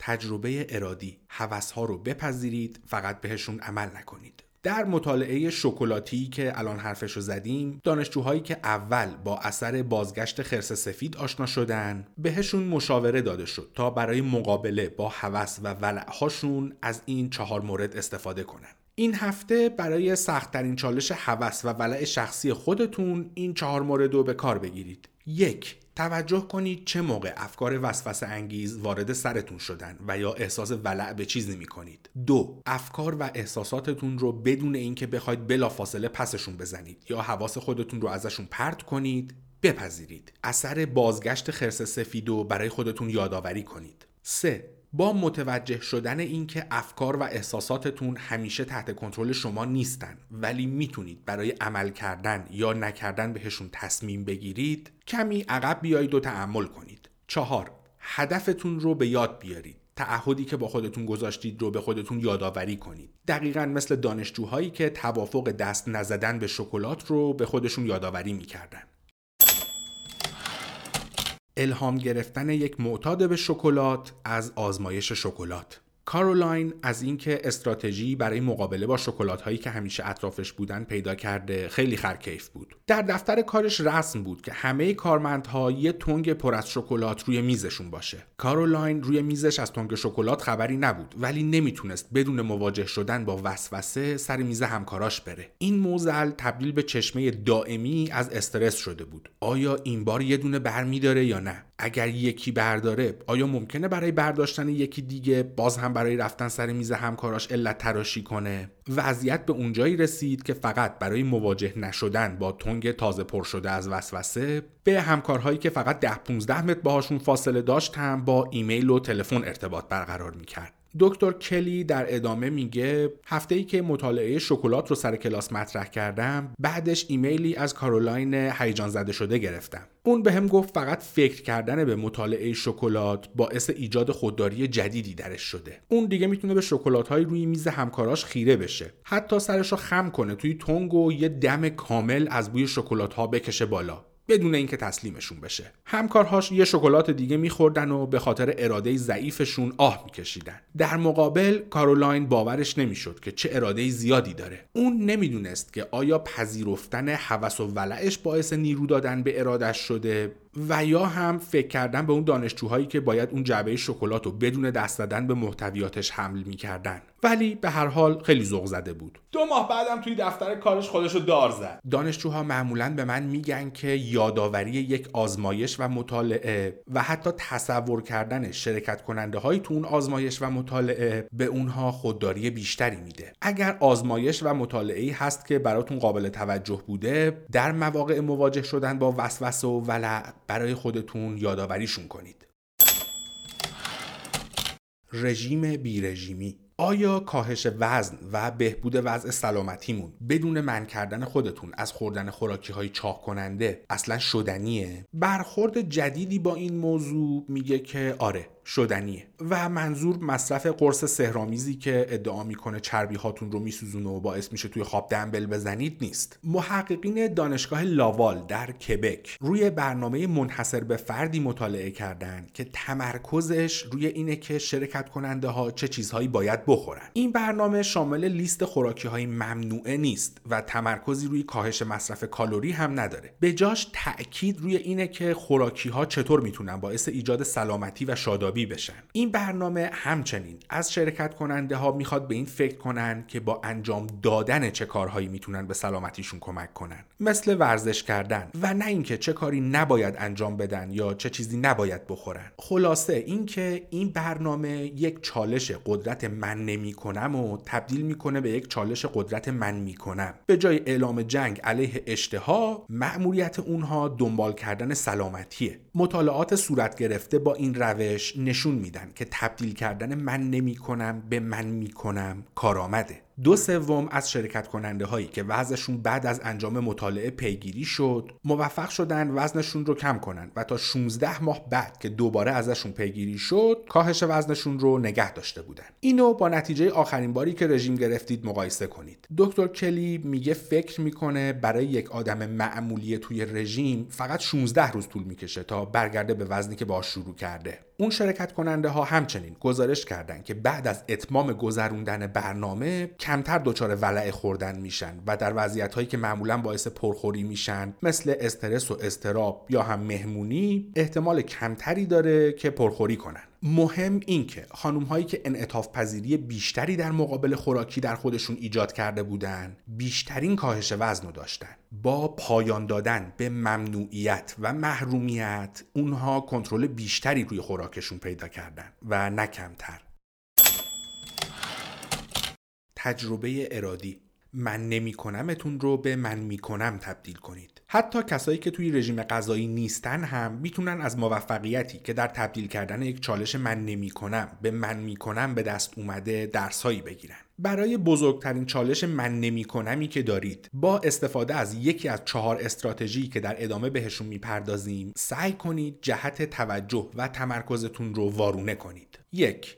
تجربه ارادی. حوث ها رو بپذیرید فقط بهشون عمل نکنید. در مطالعه شکلاتی که الان حرفش رو زدیم دانشجوهایی که اول با اثر بازگشت خرس سفید آشنا شدن بهشون مشاوره داده شد تا برای مقابله با هوس و ولعهاشون از این چهار مورد استفاده کنن. این هفته برای سختترین چالش هوس و ولع شخصی خودتون این چهار مورد رو به کار بگیرید. یک توجه کنید چه موقع افکار وسوسه انگیز وارد سرتون شدن و یا احساس ولع به چیزی می کنید. دو افکار و احساساتتون رو بدون اینکه بخواید بلافاصله پسشون بزنید یا حواس خودتون رو ازشون پرت کنید بپذیرید. اثر بازگشت خرس سفید رو برای خودتون یادآوری کنید. سه با متوجه شدن اینکه افکار و احساساتتون همیشه تحت کنترل شما نیستن ولی می‌تونید برای عمل کردن یا نکردن بهشون تصمیم بگیرید کمی عقب بیایید و تحمل کنید. چهار هدفتون رو به یاد بیارید. تعهدی که با خودتون گذاشتید رو به خودتون یادآوری کنید. دقیقا مثل دانشجوهایی که توافق دست نزدن به شکلات رو به خودشون یادآوری می‌کردن. الهام گرفتن یک معتاد به شکلات از آزمایش شکلات. کارولاین از اینکه استراتژی برای مقابله با شکلات هایی که همیشه اطرافش بودن پیدا کرده خیلی خرکیف بود. در دفتر کارش رسم بود که همه کارمندها یه تنگ پر از شکلات روی میزشون باشه. کارولاین روی میزش از تنگ شکلات خبری نبود ولی نمی‌تونست بدون مواجه شدن با وسوسه سر میز همکاراش بره. این موزل تبدیل به چشمه دائمی از استرس شده بود. آیا این بار یه دونه برمی داره یا نه؟ اگر یکی برداره آیا ممکنه برای برداشتن یکی دیگه باز هم برای رفتن سر میز همکاراش علت تراشی کنه؟ وضعیت به اونجایی رسید که فقط برای مواجه نشدن با تنگ تازه پر شده از وسوسه به همکارهایی که فقط ده 15 متر باهاشون فاصله داشت هم با ایمیل و تلفن ارتباط برقرار می‌کرد. دکتر کلی در ادامه میگه هفته ای که مطالعه شکلات رو سر کلاس مطرح کردم بعدش ایمیلی از کارولاین هیجان زده شده گرفتم. اون بهم گفت فقط فکر کردن به مطالعه شکلات باعث ایجاد خودداری جدیدی درش شده. اون دیگه می‌تونه به شکلات های روی میز همکاراش خیره بشه. حتی سرش رو خم کنه توی تنگ و یه دم کامل از بوی شکلات ها بکشه بالا. بدون اینکه تسلیمشون بشه. همکارهاش یه شکلات دیگه میخوردن و به خاطر اراده ضعیفشون آه میکشیدن. در مقابل کارولاین باورش نمی‌شد که چه اراده زیادی داره. اون نمی‌دونست که آیا پذیرفتن هوس و ولعش باعث نیرو دادن به ارادش شده و یا هم فکر کردن به اون دانشجوهایی که باید اون جعبه شکلات رو بدون دست دادن به محتویاتش حمل می‌کردن. ولی به هر حال خیلی ذوق زده بود. دو ماه بعدم توی دفتر کارش خودشو دار زد. دانشجوها معمولا به من میگن که یادآوری یک آزمایش و مطالعه و حتی تصور کردن شرکت کننده های تو اون آزمایش و مطالعه به اونها خودداری بیشتری میده. اگر آزمایش و مطالعه هست که براتون قابل توجه بوده در مواقع مواجه شدن با وسوسه و ولع برای خودتون یادآوریشون کنید. رژیم بی رژیمی آیا کاهش وزن و بهبود وضع سلامتیمون بدون من کردن خودتون از خوردن خوراکی های چاق کننده اصلا شدنیه؟ برخورد جدیدی با این موضوع میگه که آره شدنیه. و منظور مصرف قرص سهرامیزی که ادعا می‌کنه چربی هاتون رو میسوزونه و باعث میشه توی خواب دنبل بزنید نیست. محققین دانشگاه لاوال در کبک روی برنامه منحصر به فردی مطالعه کردند که تمرکزش روی اینه که شرکت کننده ها چه چیزهایی باید بخورن. این برنامه شامل لیست خوراکی های ممنوعه نیست و تمرکزی روی کاهش مصرف کالری هم نداره. به جاش تاکید روی اینه که خوراکی ها چطور می‌تونن باعث ایجاد سلامتی و شادابی بشن. این برنامه همچنین از شرکت کننده ها می‌خواد به این فکر کنن که با انجام دادن چه کارهایی می‌تونن به سلامتیشون کمک کنن. مثل ورزش کردن و نه اینکه چه کاری نباید انجام بدن یا چه چیزی نباید بخورن. خلاصه اینکه این برنامه یک چالش قدرت من نمی‌کنم و تبدیل می‌کنه به یک چالش قدرت من می‌کنم. به جای اعلام جنگ علیه اشتها مأموریت اونها دنبال کردن سلامتیه. مطالعات صورت گرفته با این روش نشون میدن که تبدیل کردن من نمی کنم به من می کنم کارآمده. دو سوم از شرکت کننده هایی که وزنشون بعد از انجام مطالعه پیگیری شد موفق شدن وزنشون رو کم کنن و تا 16 ماه بعد که دوباره ازشون پیگیری شد کاهش وزنشون رو نگه داشته بودن. اینو با نتیجه آخرین باری که رژیم گرفتید مقایسه کنید. دکتر کلی میگه فکر می‌کنه برای یک آدم معمولی توی رژیم فقط 16 روز طول می‌کشه تا برگرده به وزنی که باش شروع کرده. اون شرکت کننده ها همچنین گزارش کردند که بعد از اتمام گذروندن برنامه کمتر دچار ولع خوردن میشن و در وضعیت هایی که معمولا باعث پرخوری میشن مثل استرس و استراب یا هم مهمونی احتمال کمتری داره که پرخوری کنن. مهم این که خانوم هایی که انعطاف پذیری بیشتری در مقابل خوراکی در خودشون ایجاد کرده بودن بیشترین کاهش وزن رو داشتن. با پایان دادن به ممنوعیت و محرومیت اونها کنترل بیشتری روی خوراکشون پیدا کردن و نه کمتر. تجربه ارادی من نمی کنمتون رو به من می کنم تبدیل کنید. حتی کسایی که توی رژیم غذایی نیستن هم می‌تونن از موفقیتی که در تبدیل کردن یک چالش من نمی کنم به من می کنم به دست اومده درسهایی بگیرن. برای بزرگترین چالش من نمی کنمی که دارید با استفاده از یکی از چهار استراتژی که در ادامه بهشون می‌پردازیم سعی کنید جهت توجه و تمرکزتون رو وارونه کنید. یک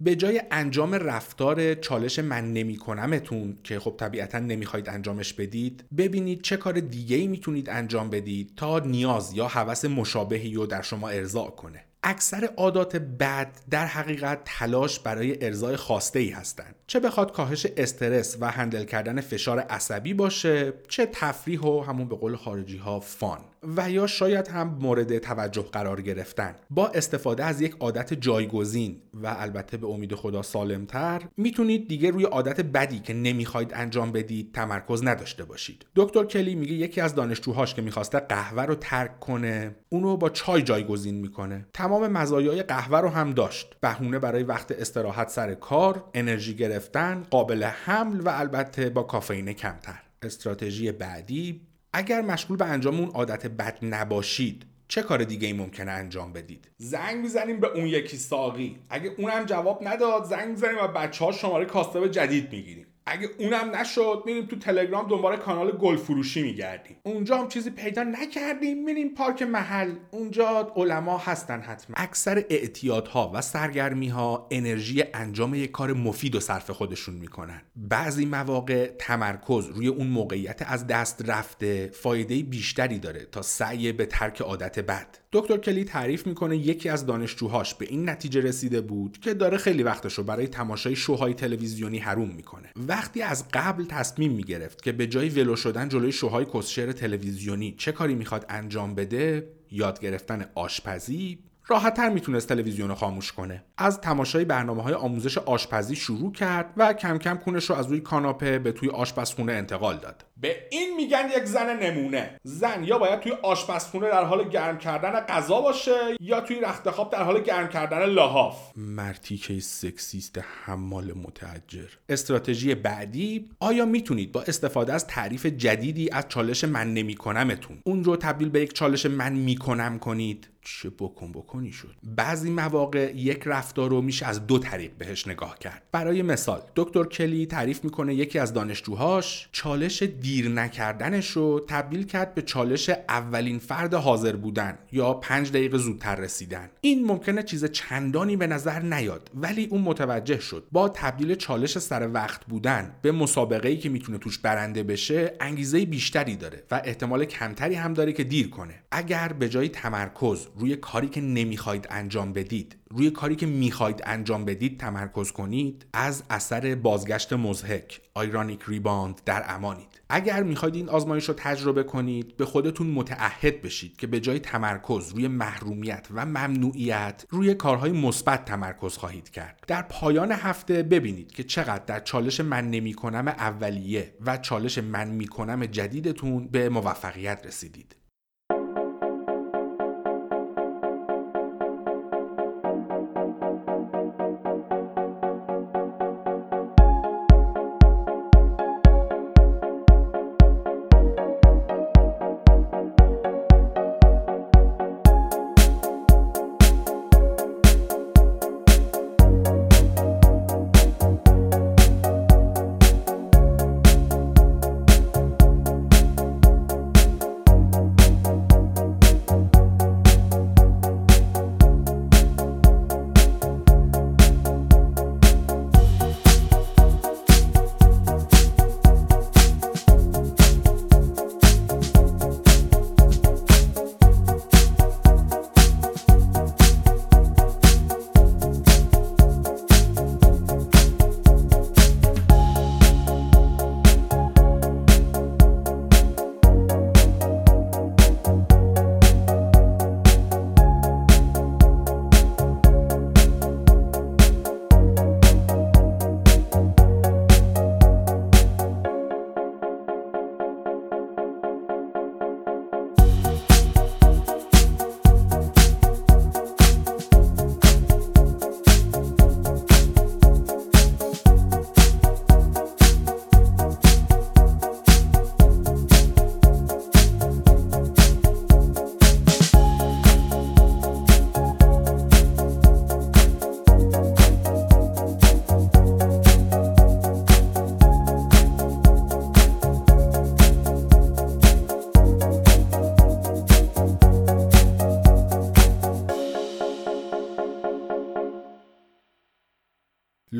به جای انجام رفتار چالش من نمی کنمتون که خب طبیعتا نمی‌خواید انجامش بدید ببینید چه کار دیگه ای می‌تونید انجام بدید تا نیاز یا هوس مشابهی رو در شما ارضاع کنه. اکثر عادات بد در حقیقت تلاش برای ارزای خواسته ای هستند. چه بخواد کاهش استرس و هندل کردن فشار عصبی باشه چه تفریح و همون به قول خارجی ها فان. و یا شاید هم مورد توجه قرار گرفتن. با استفاده از یک عادت جایگزین و البته به امید خدا سالمتر می‌تونید دیگه روی عادت بدی که نمی‌خواید انجام بدید تمرکز نداشته باشید. دکتر کلی میگه یکی از دانشجوهاش که می‌خواسته قهوه رو ترک کنه اونو با چای جایگزین می‌کنه. تمام مزایای قهوه رو هم داشت. بهونه برای وقت استراحت سر کار انرژی گرفتن قابل حمل و البته با کافئین کمتر. استراتژی بعدی اگر مشغول به انجام اون عادت بد نباشید چه کار دیگه ای ممکنه انجام بدید؟ زنگ می‌زنیم به اون یکی ساقی. اگه اونم جواب نداد زنگ می‌زنیم و بچه ها شماره کاستاب جدید می‌گیریم. اگه اونم نشد میریم تو تلگرام دنبال کانال گل فروشی میگردیم. اونجا هم چیزی پیدا نکردیم میریم پارک محل. اونجا علما هستن حتما. اکثر اعتیادها و سرگرمی ها انرژی انجام یک کار مفید و صرف خودشون می‌کنن. بعضی مواقع تمرکز روی اون موقعیت از دست رفته فایده بیشتری داره تا سعی به ترک عادت بد. دکتر کلی تعریف می‌کنه یکی از دانشجوهاش به این نتیجه رسیده بود که داره خیلی وقتش رو برای تماشای شوهای تلویزیونی حروم می‌کنه. وقتی از قبل تصمیم می‌گرفت که به جای ولو شدن جلوی شوهای کسشر تلویزیونی چه کاری می‌خواد انجام بده یاد گرفتن آشپزی راحتتر می‌تونست تلویزیون رو خاموش کنه. از تماشای برنامه های آموزش آشپزی شروع کرد و کم کم کونش رو از روی کاناپه به توی آشپزخونه انتقال داد. به این میگن یک زن نمونه. زن یا باید توی آشپزخونه در حال گرم کردن غذا باشه یا توی رخت خواب در حال گرم کردن لحاف. مرتیکه سکسیست حمال متعجر استراتژی بعدی آیا می‌تونید با استفاده از تعریف جدیدی از چالش من نمیکنمتون؟ اون رو تبدیل به یک چالش من می‌کنم کنید. چه بکن بکنی شد. بعضی مواقع یک رفتار رو میشه از دو طریق بهش نگاه کرد. برای مثال دکتر کلی تعریف می‌کنه یکی از دانشجوهاش چالش دیر نکردنش رو تبدیل کرد به چالش اولین فرد حاضر بودن یا پنج دقیقه زودتر رسیدن. این ممکنه چیز چندانی به نظر نیاد ولی اون متوجه شد. با تبدیل چالش سر وقت بودن به مسابقه ای که می‌تونه توش برنده بشه انگیزه بیشتری داره و احتمال کمتری هم داره که دیر کنه. اگر به جای تمرکز روی کاری که نمی‌خواید انجام بدید روی کاری که می‌خواید انجام بدید تمرکز کنید از اثر بازگشت مزهک آیرانیک ریباند در امانید. اگر می‌خواید این آزمایش رو تجربه کنید به خودتون متعهد بشید که به جای تمرکز روی محرومیت و ممنوعیت روی کارهای مثبت تمرکز خواهید کرد. در پایان هفته ببینید که چقدر در چالش من نمی‌کنم اولیه و چالش من می‌کنم جدیدتون به موفقیت رسیدید.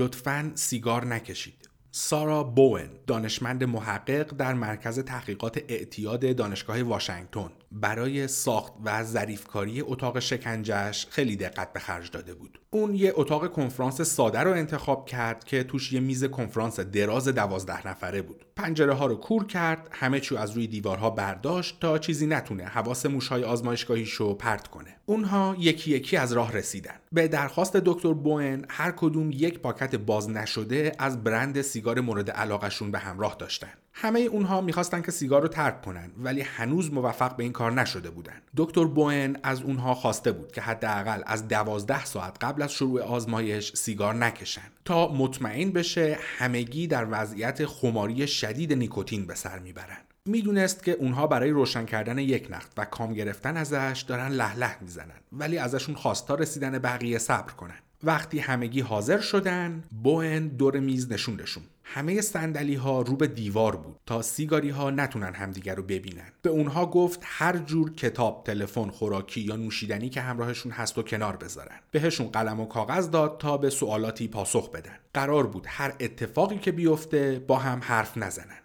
لطفا سیگار نکشید. سارا بوون دانشمند محقق در مرکز تحقیقات اعتیاد دانشگاه واشنگتن. برای ساخت و ظریفکاری اتاق شکنجهش خیلی دقت به خرج داده بود. اون یه اتاق کنفرانس ساده رو انتخاب کرد که توش یه میز کنفرانس دراز دوازده نفره بود. پنجره ها رو کور کرد همه چیو از روی دیوارها برداشت تا چیزی نتونه حواس موشهای آزمایشگاهیشو پرت کنه. اونها یکی یکی از راه رسیدن. به درخواست دکتر بوئن هر کدوم یک پاکت باز نشده از برند سیگار مورد علاقشون به همراه داشتن. همه اونها می‌خواستن که سیگار رو ترک کنن ولی هنوز موفق به این کار نشده بودن. دکتر بوئن از اونها خواسته بود که حداقل از دوازده ساعت قبل از شروع آزمایش سیگار نکشن. تا مطمئن بشه همگی در وضعیت خماری شدید نیکوتین به سر می‌برن. می‌دونست که اونها برای روشن کردن یک نخ و کام گرفتن ازش دارن له له می‌زنن ولی ازشون خواست تا رسیدن بقیه صبر کنن وقتی همگی حاضر شدن بوئن دور میز نشوندشون همه صندلی ها رو به دیوار بود تا سیگاری ها نتونن همدیگر رو ببینن. به اونها گفت هر جور کتاب تلفن خوراکی یا نوشیدنی که همراهشون هست و کنار بذارن. بهشون قلم و کاغذ داد تا به سوالاتی پاسخ بدن. قرار بود هر اتفاقی که بیفته با هم حرف نزنن.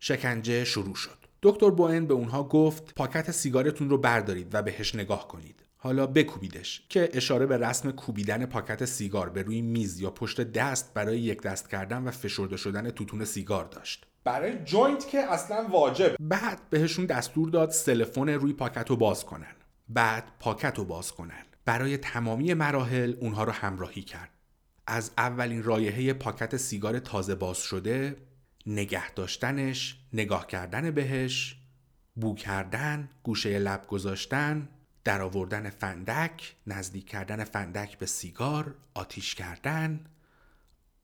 شکنجه شروع شد. دکتر بوئن به اونها گفت پاکت سیگارتون رو بردارید و بهش نگاه کنید. حالا بکوبیدش که اشاره به رسم کوبیدن پاکت سیگار به روی میز یا پشت دست برای یک دست کردن و فشرده شدن توتون سیگار داشت. برای joint که اصلا واجب بعد بهشون دستور داد سلفون روی پاکت رو باز کنن. بعد پاکت رو باز کنن. برای تمامی مراحل اونها رو همراهی کرد. از اولین رایحه پاکت سیگار تازه باز شده نگه داشتنش نگاه کردن بهش بو کردن گوشه لب گذاشتن در آوردن فندک نزدیک کردن فندک به سیگار آتیش کردن.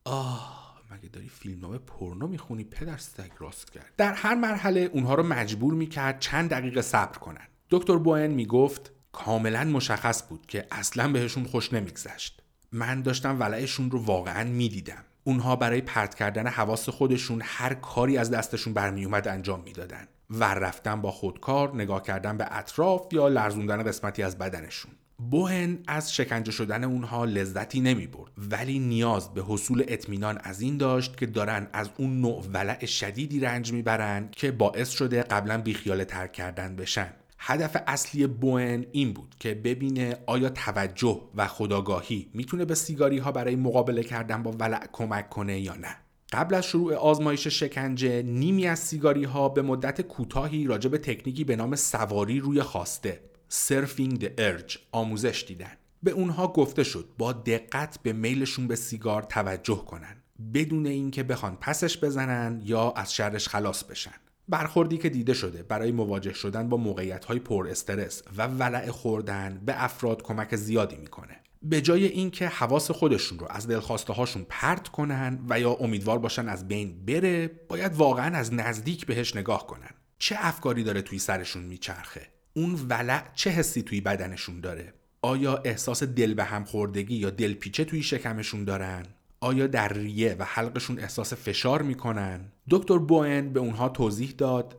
آه مگه داری فیلمنامه پورنو می‌خونی پدر سگ راست کرد. در هر مرحله اونها رو مجبور می‌کرد چند دقیقه صبر کنن. دکتر بوئن می‌گفت کاملا مشخص بود که اصلا بهشون خوش نمیگذشت. من داشتم ولعشون رو واقعا می‌دیدم. اونها برای پرت کردن حواس خودشون هر کاری از دستشون برمیومد انجام می‌دادن. و رفتن با خودکار نگاه کردن به اطراف یا لرزوندن قسمتی از بدنشون. بوهن از شکنجه شدن اونها لذتی نمی برد ولی نیاز به حصول اطمینان از این داشت که دارن از اون نوع ولع شدیدی رنج می‌برن که باعث شده قبلا بیخیال ترک کردن بشن. هدف اصلی بوئن این بود که ببینه آیا توجه و خداگاهی می‌تونه به سیگاری ها برای مقابله کردن با ولع کمک کنه یا نه. قبل از شروع آزمایش شکنجه نیمی از سیگاری ها به مدت کوتاهی راجع به تکنیکی به نام سواری روی خواسته سرفینگ د ارج آموزش دیدن. به اونها گفته شد با دقت به میلشون به سیگار توجه کنن بدون اینکه بخوان پسش بزنن یا از شرش خلاص بشن. برخوردی که دیده شده برای مواجه شدن با موقعیت های پر استرس و ولع خوردن به افراد کمک زیادی می‌کنه. به جای اینکه حواس خودشون رو از دلخواسته هاشون پرت کنن و یا امیدوار باشن از بین بره باید واقعا از نزدیک بهش نگاه کنن. چه افکاری داره توی سرشون میچرخه؟ اون ولع چه حسی توی بدنشون داره؟ آیا احساس دل به هم خوردگی یا دلپیچه توی شکمشون دارن؟ آیا در ریه و حلقشون احساس فشار می‌کنن؟ دکتر بوئن به اونها توضیح داد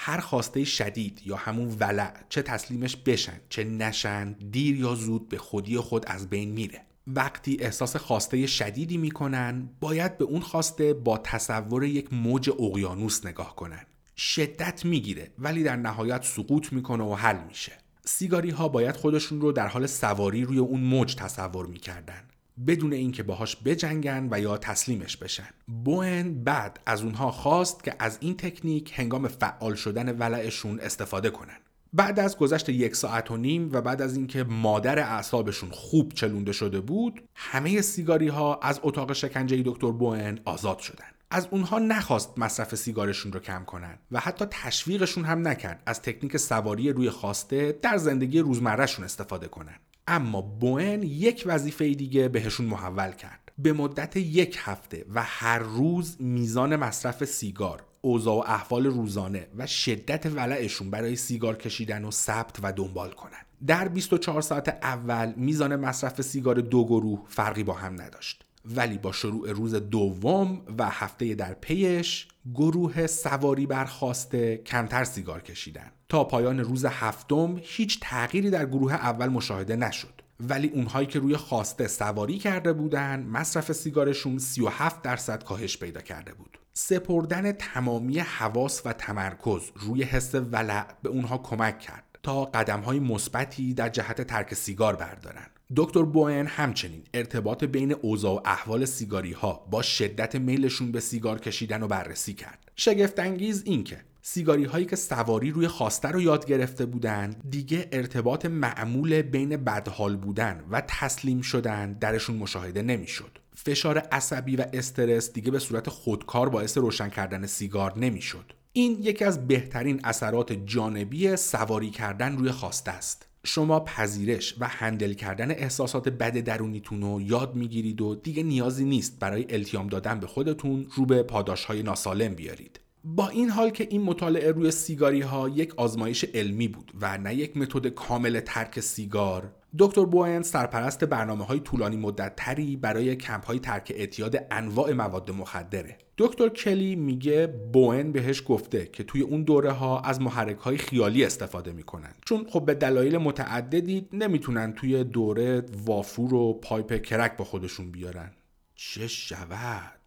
هر خواسته شدید یا همون ولع چه تسلیمش بشن چه نشن دیر یا زود به خودی خود از بین میره. وقتی احساس خواسته شدیدی می‌کنن باید به اون خواسته با تصور یک موج اقیانوس نگاه کنن. شدت می‌گیره ولی در نهایت سقوط می‌کنه و حل میشه. سیگاری ها باید خودشون رو در حال سواری روی اون موج تصور می‌کردن. بدون اینکه باهاش بجنگن و یا تسلیمش بشن. بوئن بعد از اونها خواست که از این تکنیک هنگام فعال شدن ولعشون استفاده کنن. بعد از گذشت یک ساعت و نیم و بعد از اینکه مادر اعصابشون خوب چلونده شده بود همه سیگاری ها از اتاق شکنجه دکتر بوئن آزاد شدن. از اونها نخواست مصرف سیگارشون رو کم کنن و حتی تشویقشون هم نکرد از تکنیک سواری روی خواسته در زندگی روزمرهشون استفاده کنن. اما بوئن یک وظیفه دیگه بهشون محول کرد. به مدت یک هفته و هر روز میزان مصرف سیگار اوضاع و احوال روزانه و شدت ولعشون برای سیگار کشیدن و ثبت و دنبال کنن. در 24 ساعت اول میزان مصرف سیگار دو گروه فرقی با هم نداشت. ولی با شروع روز دوم و هفته در پیش گروه سواری برخواسته کمتر سیگار کشیدن. تا پایان روز هفتم هیچ تغییری در گروه اول مشاهده نشد. ولی اونهایی که روی خواسته سواری کرده بودن مصرف سیگارشون 37 درصد کاهش پیدا کرده بود. سپردن تمامی حواس و تمرکز روی حس ولع به اونها کمک کرد تا قدم های مثبتی در جهت ترک سیگار بردارن. دکتر بوئن همچنین ارتباط بین اوضاع و احوال سیگاری ها با شدت میلشون به سیگار کشیدن و بررسی کرد. شگفت انگیز این که سیگاری هایی که سواری روی خواسته رو یاد گرفته بودند دیگه ارتباط معمول بین بدحال بودن و تسلیم شدن درشون مشاهده نمی‌شد. فشار عصبی و استرس دیگه به صورت خودکار باعث روشن کردن سیگار نمی‌شد. این یکی از بهترین اثرات جانبی سواری کردن روی خواسته است. شما پذیرش و هندل کردن احساسات بد درونیتون رو یاد می‌گیرید و دیگه نیازی نیست برای التیام دادن به خودتون رو به پاداش های ناسالم بیارید. با این حال که این مطالعه روی سیگاری ها یک آزمایش علمی بود و نه یک متد کامل ترک سیگار دکتر بوئن سرپرست برنامه های طولانی مدت تری برای کمپ های ترک اعتیاد انواع مواد مخدره. دکتر کلی میگه بوئن بهش گفته که توی اون دوره ها از محرک های خیالی استفاده می‌کنن. چون خب به دلایل متعددی نمی‌تونن توی دوره وافور و پایپ کرک با خودشون بیارن. چه شود؟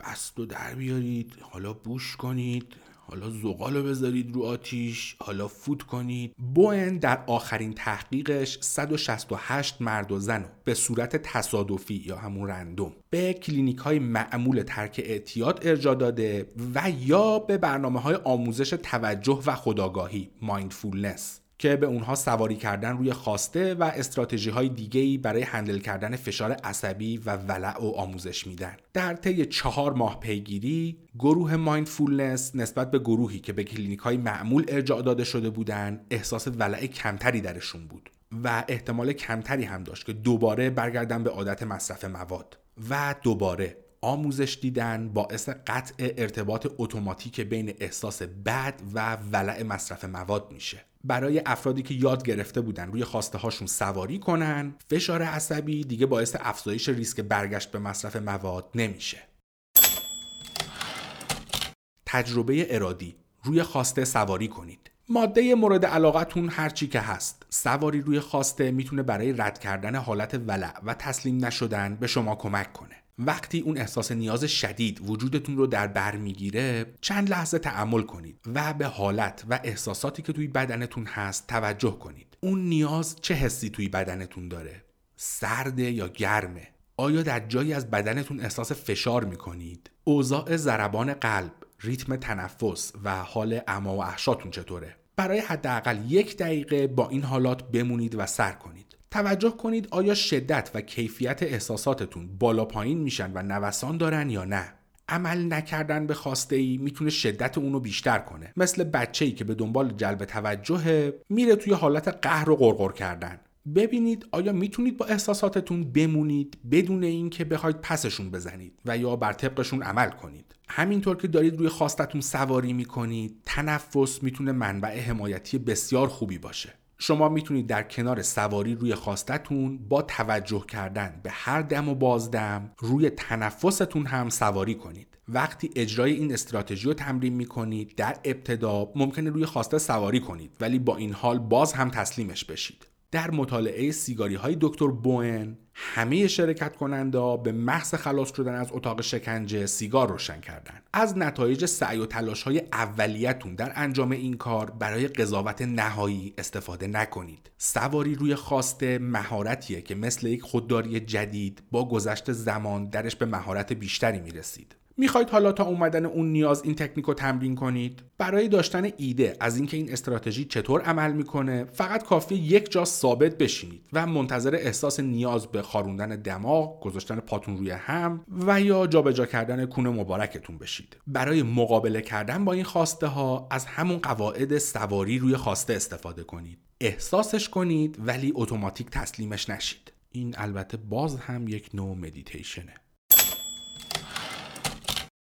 بست و در بیارید حالا بوش کنید حالا زغال رو بذارید رو آتیش حالا فوت کنید. بوئن در آخرین تحقیقش 168 مرد و زن به صورت تصادفی یا همون random به کلینیک های معمول ترک اعتیاد ارجاع داده و یا به برنامه های آموزش توجه و خودآگاهی mindfulness. که به اونها سواری کردن روی خواسته و استراتژی های دیگه برای handle کردن فشار عصبی و ولع و آموزش میدن. در طی چهار ماه پیگیری گروه mindfulness نسبت به گروهی که به کلینیک های معمول ارجاع داده شده بودن احساس ولع کمتری درشون بود و احتمال کمتری هم داشت که دوباره برگردن به عادت مصرف مواد و دوباره آموزش دیدن باعث قطع ارتباط اتوماتیک بین احساس بد و ولع مصرف مواد میشه. برای افرادی که یاد گرفته بودن روی خواسته هاشون سواری کنن فشار عصبی دیگه باعث افزایش ریسک برگشت به مصرف مواد نمیشه. تجربه ارادی روی خواسته سواری کنید. ماده مورد علاقتون هرچی که هست. سواری روی خواسته می‌تونه برای رد کردن حالت ولع و تسلیم نشدن به شما کمک کنه. وقتی اون احساس نیاز شدید وجودتون رو در بر می‌گیره چند لحظه تعمل کنید و به حالت و احساساتی که توی بدنتون هست توجه کنید. اون نیاز چه حسی توی بدنتون داره؟ سرده یا گرمه؟ آیا در جایی از بدنتون احساس فشار می‌کنید؟ اوضاع ضربان قلب ریتم تنفس و حال اما و احشاتون چطوره؟ برای حداقل یک دقیقه با این حالات بمونید و سر کنید. توجه کنید آیا شدت و کیفیت احساساتتون بالا پایین میشن و نوسان دارن یا نه. عمل نکردن به خواسته ای می‌تونه شدت اونو بیشتر کنه. مثل بچه ای که به دنبال جلب توجه میره توی حالت قهر و غرغر کردن. ببینید آیا می‌تونید با احساساتتون بمونید بدون اینکه بخواید پسشون بزنید و یا بر طبقشون عمل کنید. همینطور که دارید روی خواستتون سواری می‌کنید تنفس می‌تونه منبع حمایتی بسیار خوبی باشه. شما می‌تونید در کنار سواری روی خواستتون با توجه کردن به هر دم و بازدم روی تنفستون هم سواری کنید. وقتی اجرای این استراتژی رو تمرین می‌کنید در ابتدا ممکنه روی خواسته سواری کنید ولی با این حال باز هم تسلیمش بشید. در مطالعه سیگاری های دکتر بوئن همه شرکت کننده به محض خلاص شدن از اتاق شکنجه سیگار روشن کردند. از نتایج سعی و تلاش های اولیتون در انجام این کار برای قضاوت نهایی استفاده نکنید. سواری روی خواسته مهارتیه که مثل یک خودداری جدید با گذشت زمان درش به مهارت بیشتری می‌رسید. می‌خواید حالا تا اومدن اون نیاز این تکنیک رو تمرین کنید؟ برای داشتن ایده از اینکه این استراتژی چطور عمل می‌کنه فقط کافی یک جا ثابت بشینید و منتظر احساس نیاز به خاروندن دماغ گذاشتن پاتون روی هم و یا جابجا کردن کون مبارکتون بشید. برای مقابله کردن با این خواسته ها از همون قواعد سواری روی خواسته استفاده کنید. احساسش کنید ولی اتوماتیک تسلیمش نشید. این البته باز هم یک نوع مدیتیشنه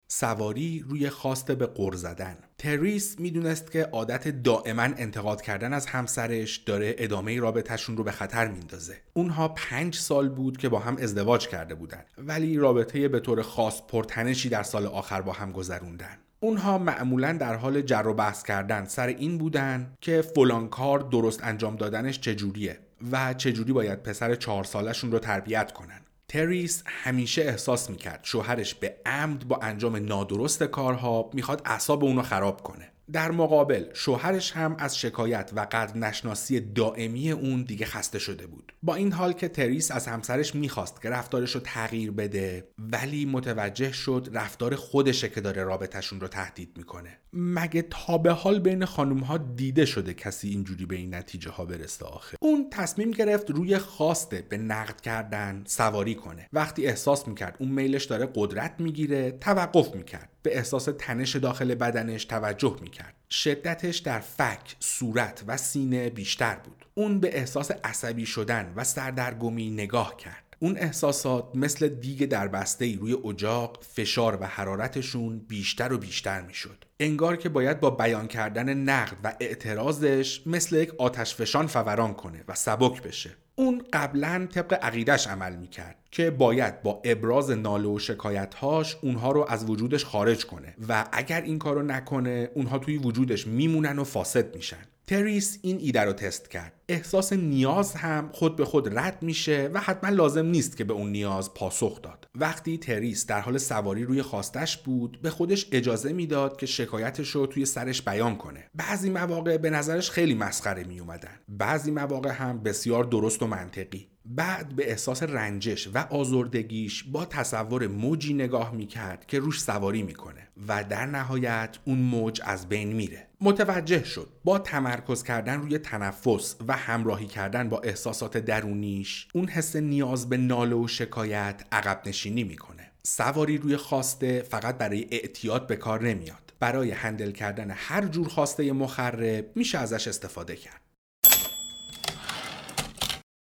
سواری روی خواسته به قر زدن. تریس می‌دونست که عادت دائما انتقاد کردن از همسرش داره ادامه رابطهشون رو به خطر میندازه. اونها پنج سال بود که با هم ازدواج کرده بودن ولی رابطه به طور خاص پرتنشی در سال آخر با هم گذروندن. اونها معمولا در حال جر و بحث کردن. سر این بودن که فلان کار درست انجام دادنش چجوریه و چجوری باید پسر چهار سالشون رو تربیت کنن. تریس همیشه احساس می‌کرد شوهرش به عمد با انجام نادرست کارها می‌خواد اعصاب اونو خراب کنه. در مقابل شوهرش هم از شکایت و قدر نشناسی دائمی اون دیگه خسته شده بود. با این حال که تریس از همسرش می‌خواست که رفتارش رو تغییر بده ولی متوجه شد رفتار خودشه که داره رابطهشون رو تهدید می‌کنه. مگه تا به حال بین خانم ها دیده شده کسی اینجوری به این نتیجه ها برسه آخه؟ اون تصمیم گرفت روی خواسته به نقد کردن سواری کنه. وقتی احساس می‌کرد اون میلش داره قدرت می‌گیره توقف می‌کرد. به احساس تنش داخل بدنش توجه می‌کرد شدتش در فک، صورت و سینه بیشتر بود اون به احساس عصبی شدن و سردرگمی نگاه کرد اون احساسات مثل دیگ در بسته روی اجاق فشار و حرارتشون بیشتر و بیشتر می‌شد. انگار که باید با بیان کردن نقد و اعتراضش مثل یک آتش فشان فوران کنه و سبک بشه. اون قبلا طبق عقیدش عمل می‌کرد که باید با ابراز ناله و شکایتهاش اونها رو از وجودش خارج کنه و اگر این کارو نکنه اونها توی وجودش میمونن و فاسد میشن. تریس این ایده رو تست کرد. احساس نیاز هم خود به خود رد میشه و حتما لازم نیست که به اون نیاز پاسخ داد. وقتی تریس در حال سواری روی خواستش بود به خودش اجازه می‌داد که شکایتش رو توی سرش بیان کنه. بعضی مواقع به نظرش خیلی مسخره می اومدن بعضی مواقع هم بسیار درست و منطقی. بعد به احساس رنجش و آزردگیش با تصور موجی نگاه می‌کرد که روش سواری می‌کنه و در نهایت اون موج از بین میره. متوجه شد. با تمرکز کردن روی تنفس و همراهی کردن با احساسات درونیش اون حس نیاز به ناله و شکایت عقب نشینی می‌کنه. سواری روی خواسته فقط برای اعتیاد به کار نمیاد. برای هندل کردن هر جور خواسته مخرب میشه ازش استفاده کرد.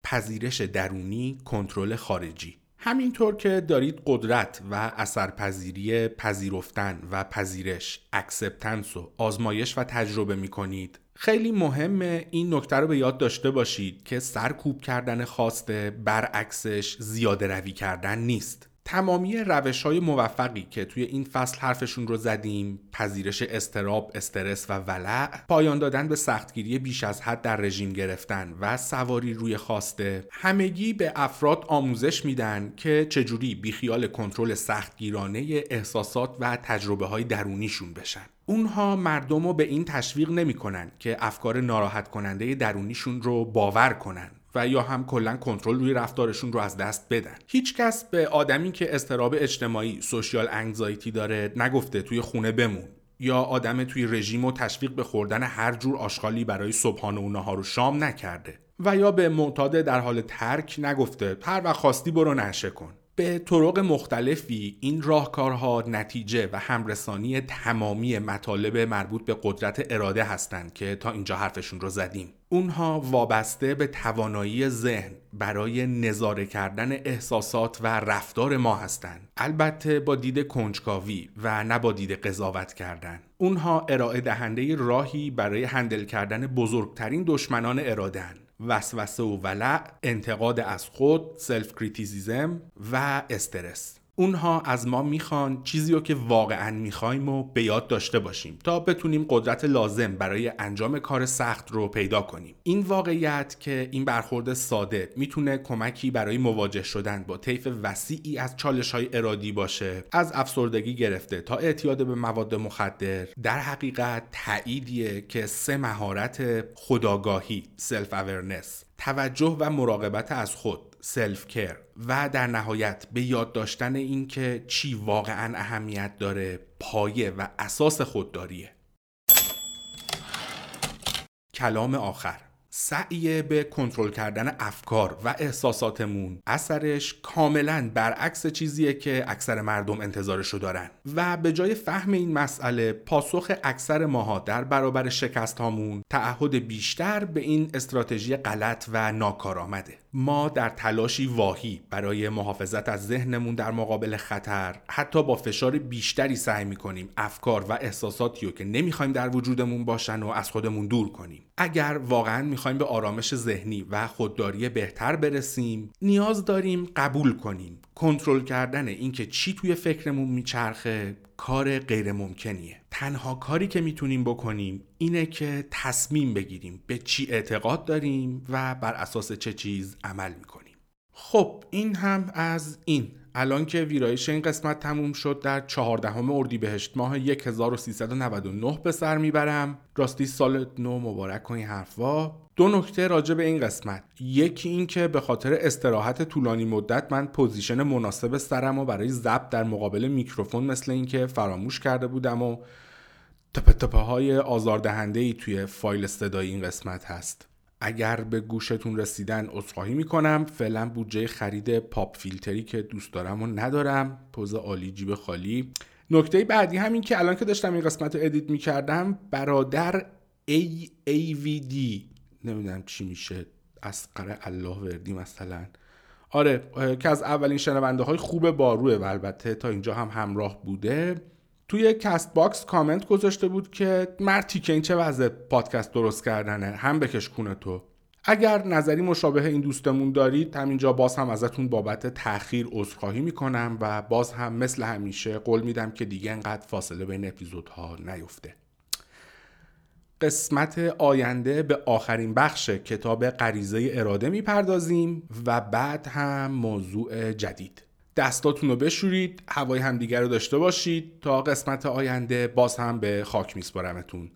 پذیرش درونی کنترل خارجی. همینطور که دارید قدرت و اثرپذیری پذیرفتن و پذیرش acceptance و آزمایش و تجربه می کنید خیلی مهمه این نکته رو به یاد داشته باشید که سرکوب کردن خواسته برعکسش زیاده روی کردن نیست. تمامی روش های موفقی که توی این فصل حرفشون رو زدیم پذیرش اضطراب، استرس و ولع پایان دادن به سختگیری بیش از حد در رژیم گرفتن و سواری روی خواسته همگی به افراد آموزش میدن که چجوری بیخیال کنترل سختگیرانه احساسات و تجربه های درونیشون بشن. اونها مردم رو به این تشویق نمی‌کنن که افکار ناراحت کننده درونیشون رو باور کنن. و یا هم کلا کنترل روی رفتارشون رو از دست بدن. هیچکس به آدمی که استراب اجتماعی سوشیال انگزایتی داره نگفته توی خونه بمون یا آدم توی رژیم و تشویق به خوردن هر جور آشغالی برای صبحانه و نهار و شام نکرده و یا به معتاد در حال ترک نگفته هر وقت خواستی برو نشه کن. به طرق مختلفی این راهکارها نتیجه و همرسانی تمامی مطالب مربوط به قدرت اراده هستند که تا اینجا حرفشون رو زدیم. اونها وابسته به توانایی ذهن برای نظاره کردن احساسات و رفتار ما هستند. البته با دید کنجکاوی و نه با دید قضاوت کردن. اونها ارائه دهنده راهی برای handle کردن بزرگترین دشمنان ارادن وسوسه و ولع انتقاد از خود self-criticism و استرس. اونها از ما می‌خوان چیزی رو که واقعا می‌خوایم و به یاد داشته باشیم تا بتونیم قدرت لازم برای انجام کار سخت رو پیدا کنیم. این واقعیت که این برخورد ساده می‌تونه کمکی برای مواجه شدن با طیف وسیعی از چالش های ارادی باشه از افسردگی گرفته تا اعتیاد به مواد مخدر. در حقیقت تاییدیه که سه مهارت خودآگاهی self-awareness توجه و مراقبت از خود سلف کر و در نهایت به یاد داشتن اینکه چی واقعا اهمیت داره پایه و اساس خودداریه. کلام آخر. سعی به کنترل کردن افکار و احساساتمون اثرش کاملا برعکس چیزیه که اکثر مردم انتظارشو دارن. و به جای فهم این مسئله پاسخ اکثر ماها در برابر شکست هامون تعهد بیشتر به این استراتژی غلط و ناکارآمده ما در تلاشی واهی برای محافظت از ذهنمون در مقابل خطر حتی با فشار بیشتری سعی می‌کنیم افکار و احساساتی رو که نمی‌خوایم در وجودمون باشن و از خودمون دور کنیم. اگر واقعا می‌خوایم به آرامش ذهنی و خودداری بهتر برسیم نیاز داریم قبول کنیم. کنترل کردن اینکه چی توی فکرمون میچرخه کار غیر ممکنیه تنها کاری که می‌تونیم بکنیم اینه که تصمیم بگیریم به چی اعتقاد داریم و بر اساس چه چیز عمل می‌کنیم. خب این هم از این. الان که ویرایش این قسمت تموم شد در چهاردهم اردیبهشت ماه 1399 به سر می‌برم. راستی سال نو مبارک و این حرفا. دو نکته راجع به این قسمت. یکی این که به خاطر استراحت طولانی مدت من position مناسب سرم و برای ضبط در مقابل میکروفون مثل اینکه فراموش کرده بودم و تپه تپه های آزاردهنده ای توی فایل صدای این قسمت هست. اگر به گوشتون رسیدن عذرخواهی می‌کنم فعلا بودجه خرید pop filter ی که دوست دارم و ندارم پز عالی جیب خالی. نکته بعدی همین که الان که داشتم این قسمت رو edit می‌کردم برادر AAVD نمی‌دونم چی میشه. اصغر الله وردی مثلا. آره که از اولین شنونده های خوب باروه و البته تا اینجا هم همراه بوده. توی Castbox comment گذاشته بود که مرتیکه این چه وضع پادکست درست کردنه هم بکش کونه تو. اگر نظری مشابه این دوستمون دارید همینجا باز هم ازتون بابت تاخیر عذرخواهی می‌کنم و باز هم مثل همیشه قول میدم که دیگه انقدر فاصله بین اپیزودها نیفته. قسمت آینده به آخرین بخش کتاب غریزه اراده می‌پردازیم و بعد هم موضوع جدید. دستاتون رو بشورید هوای همدیگر رو داشته باشید تا قسمت آینده باز هم به خاک میسپارمتون.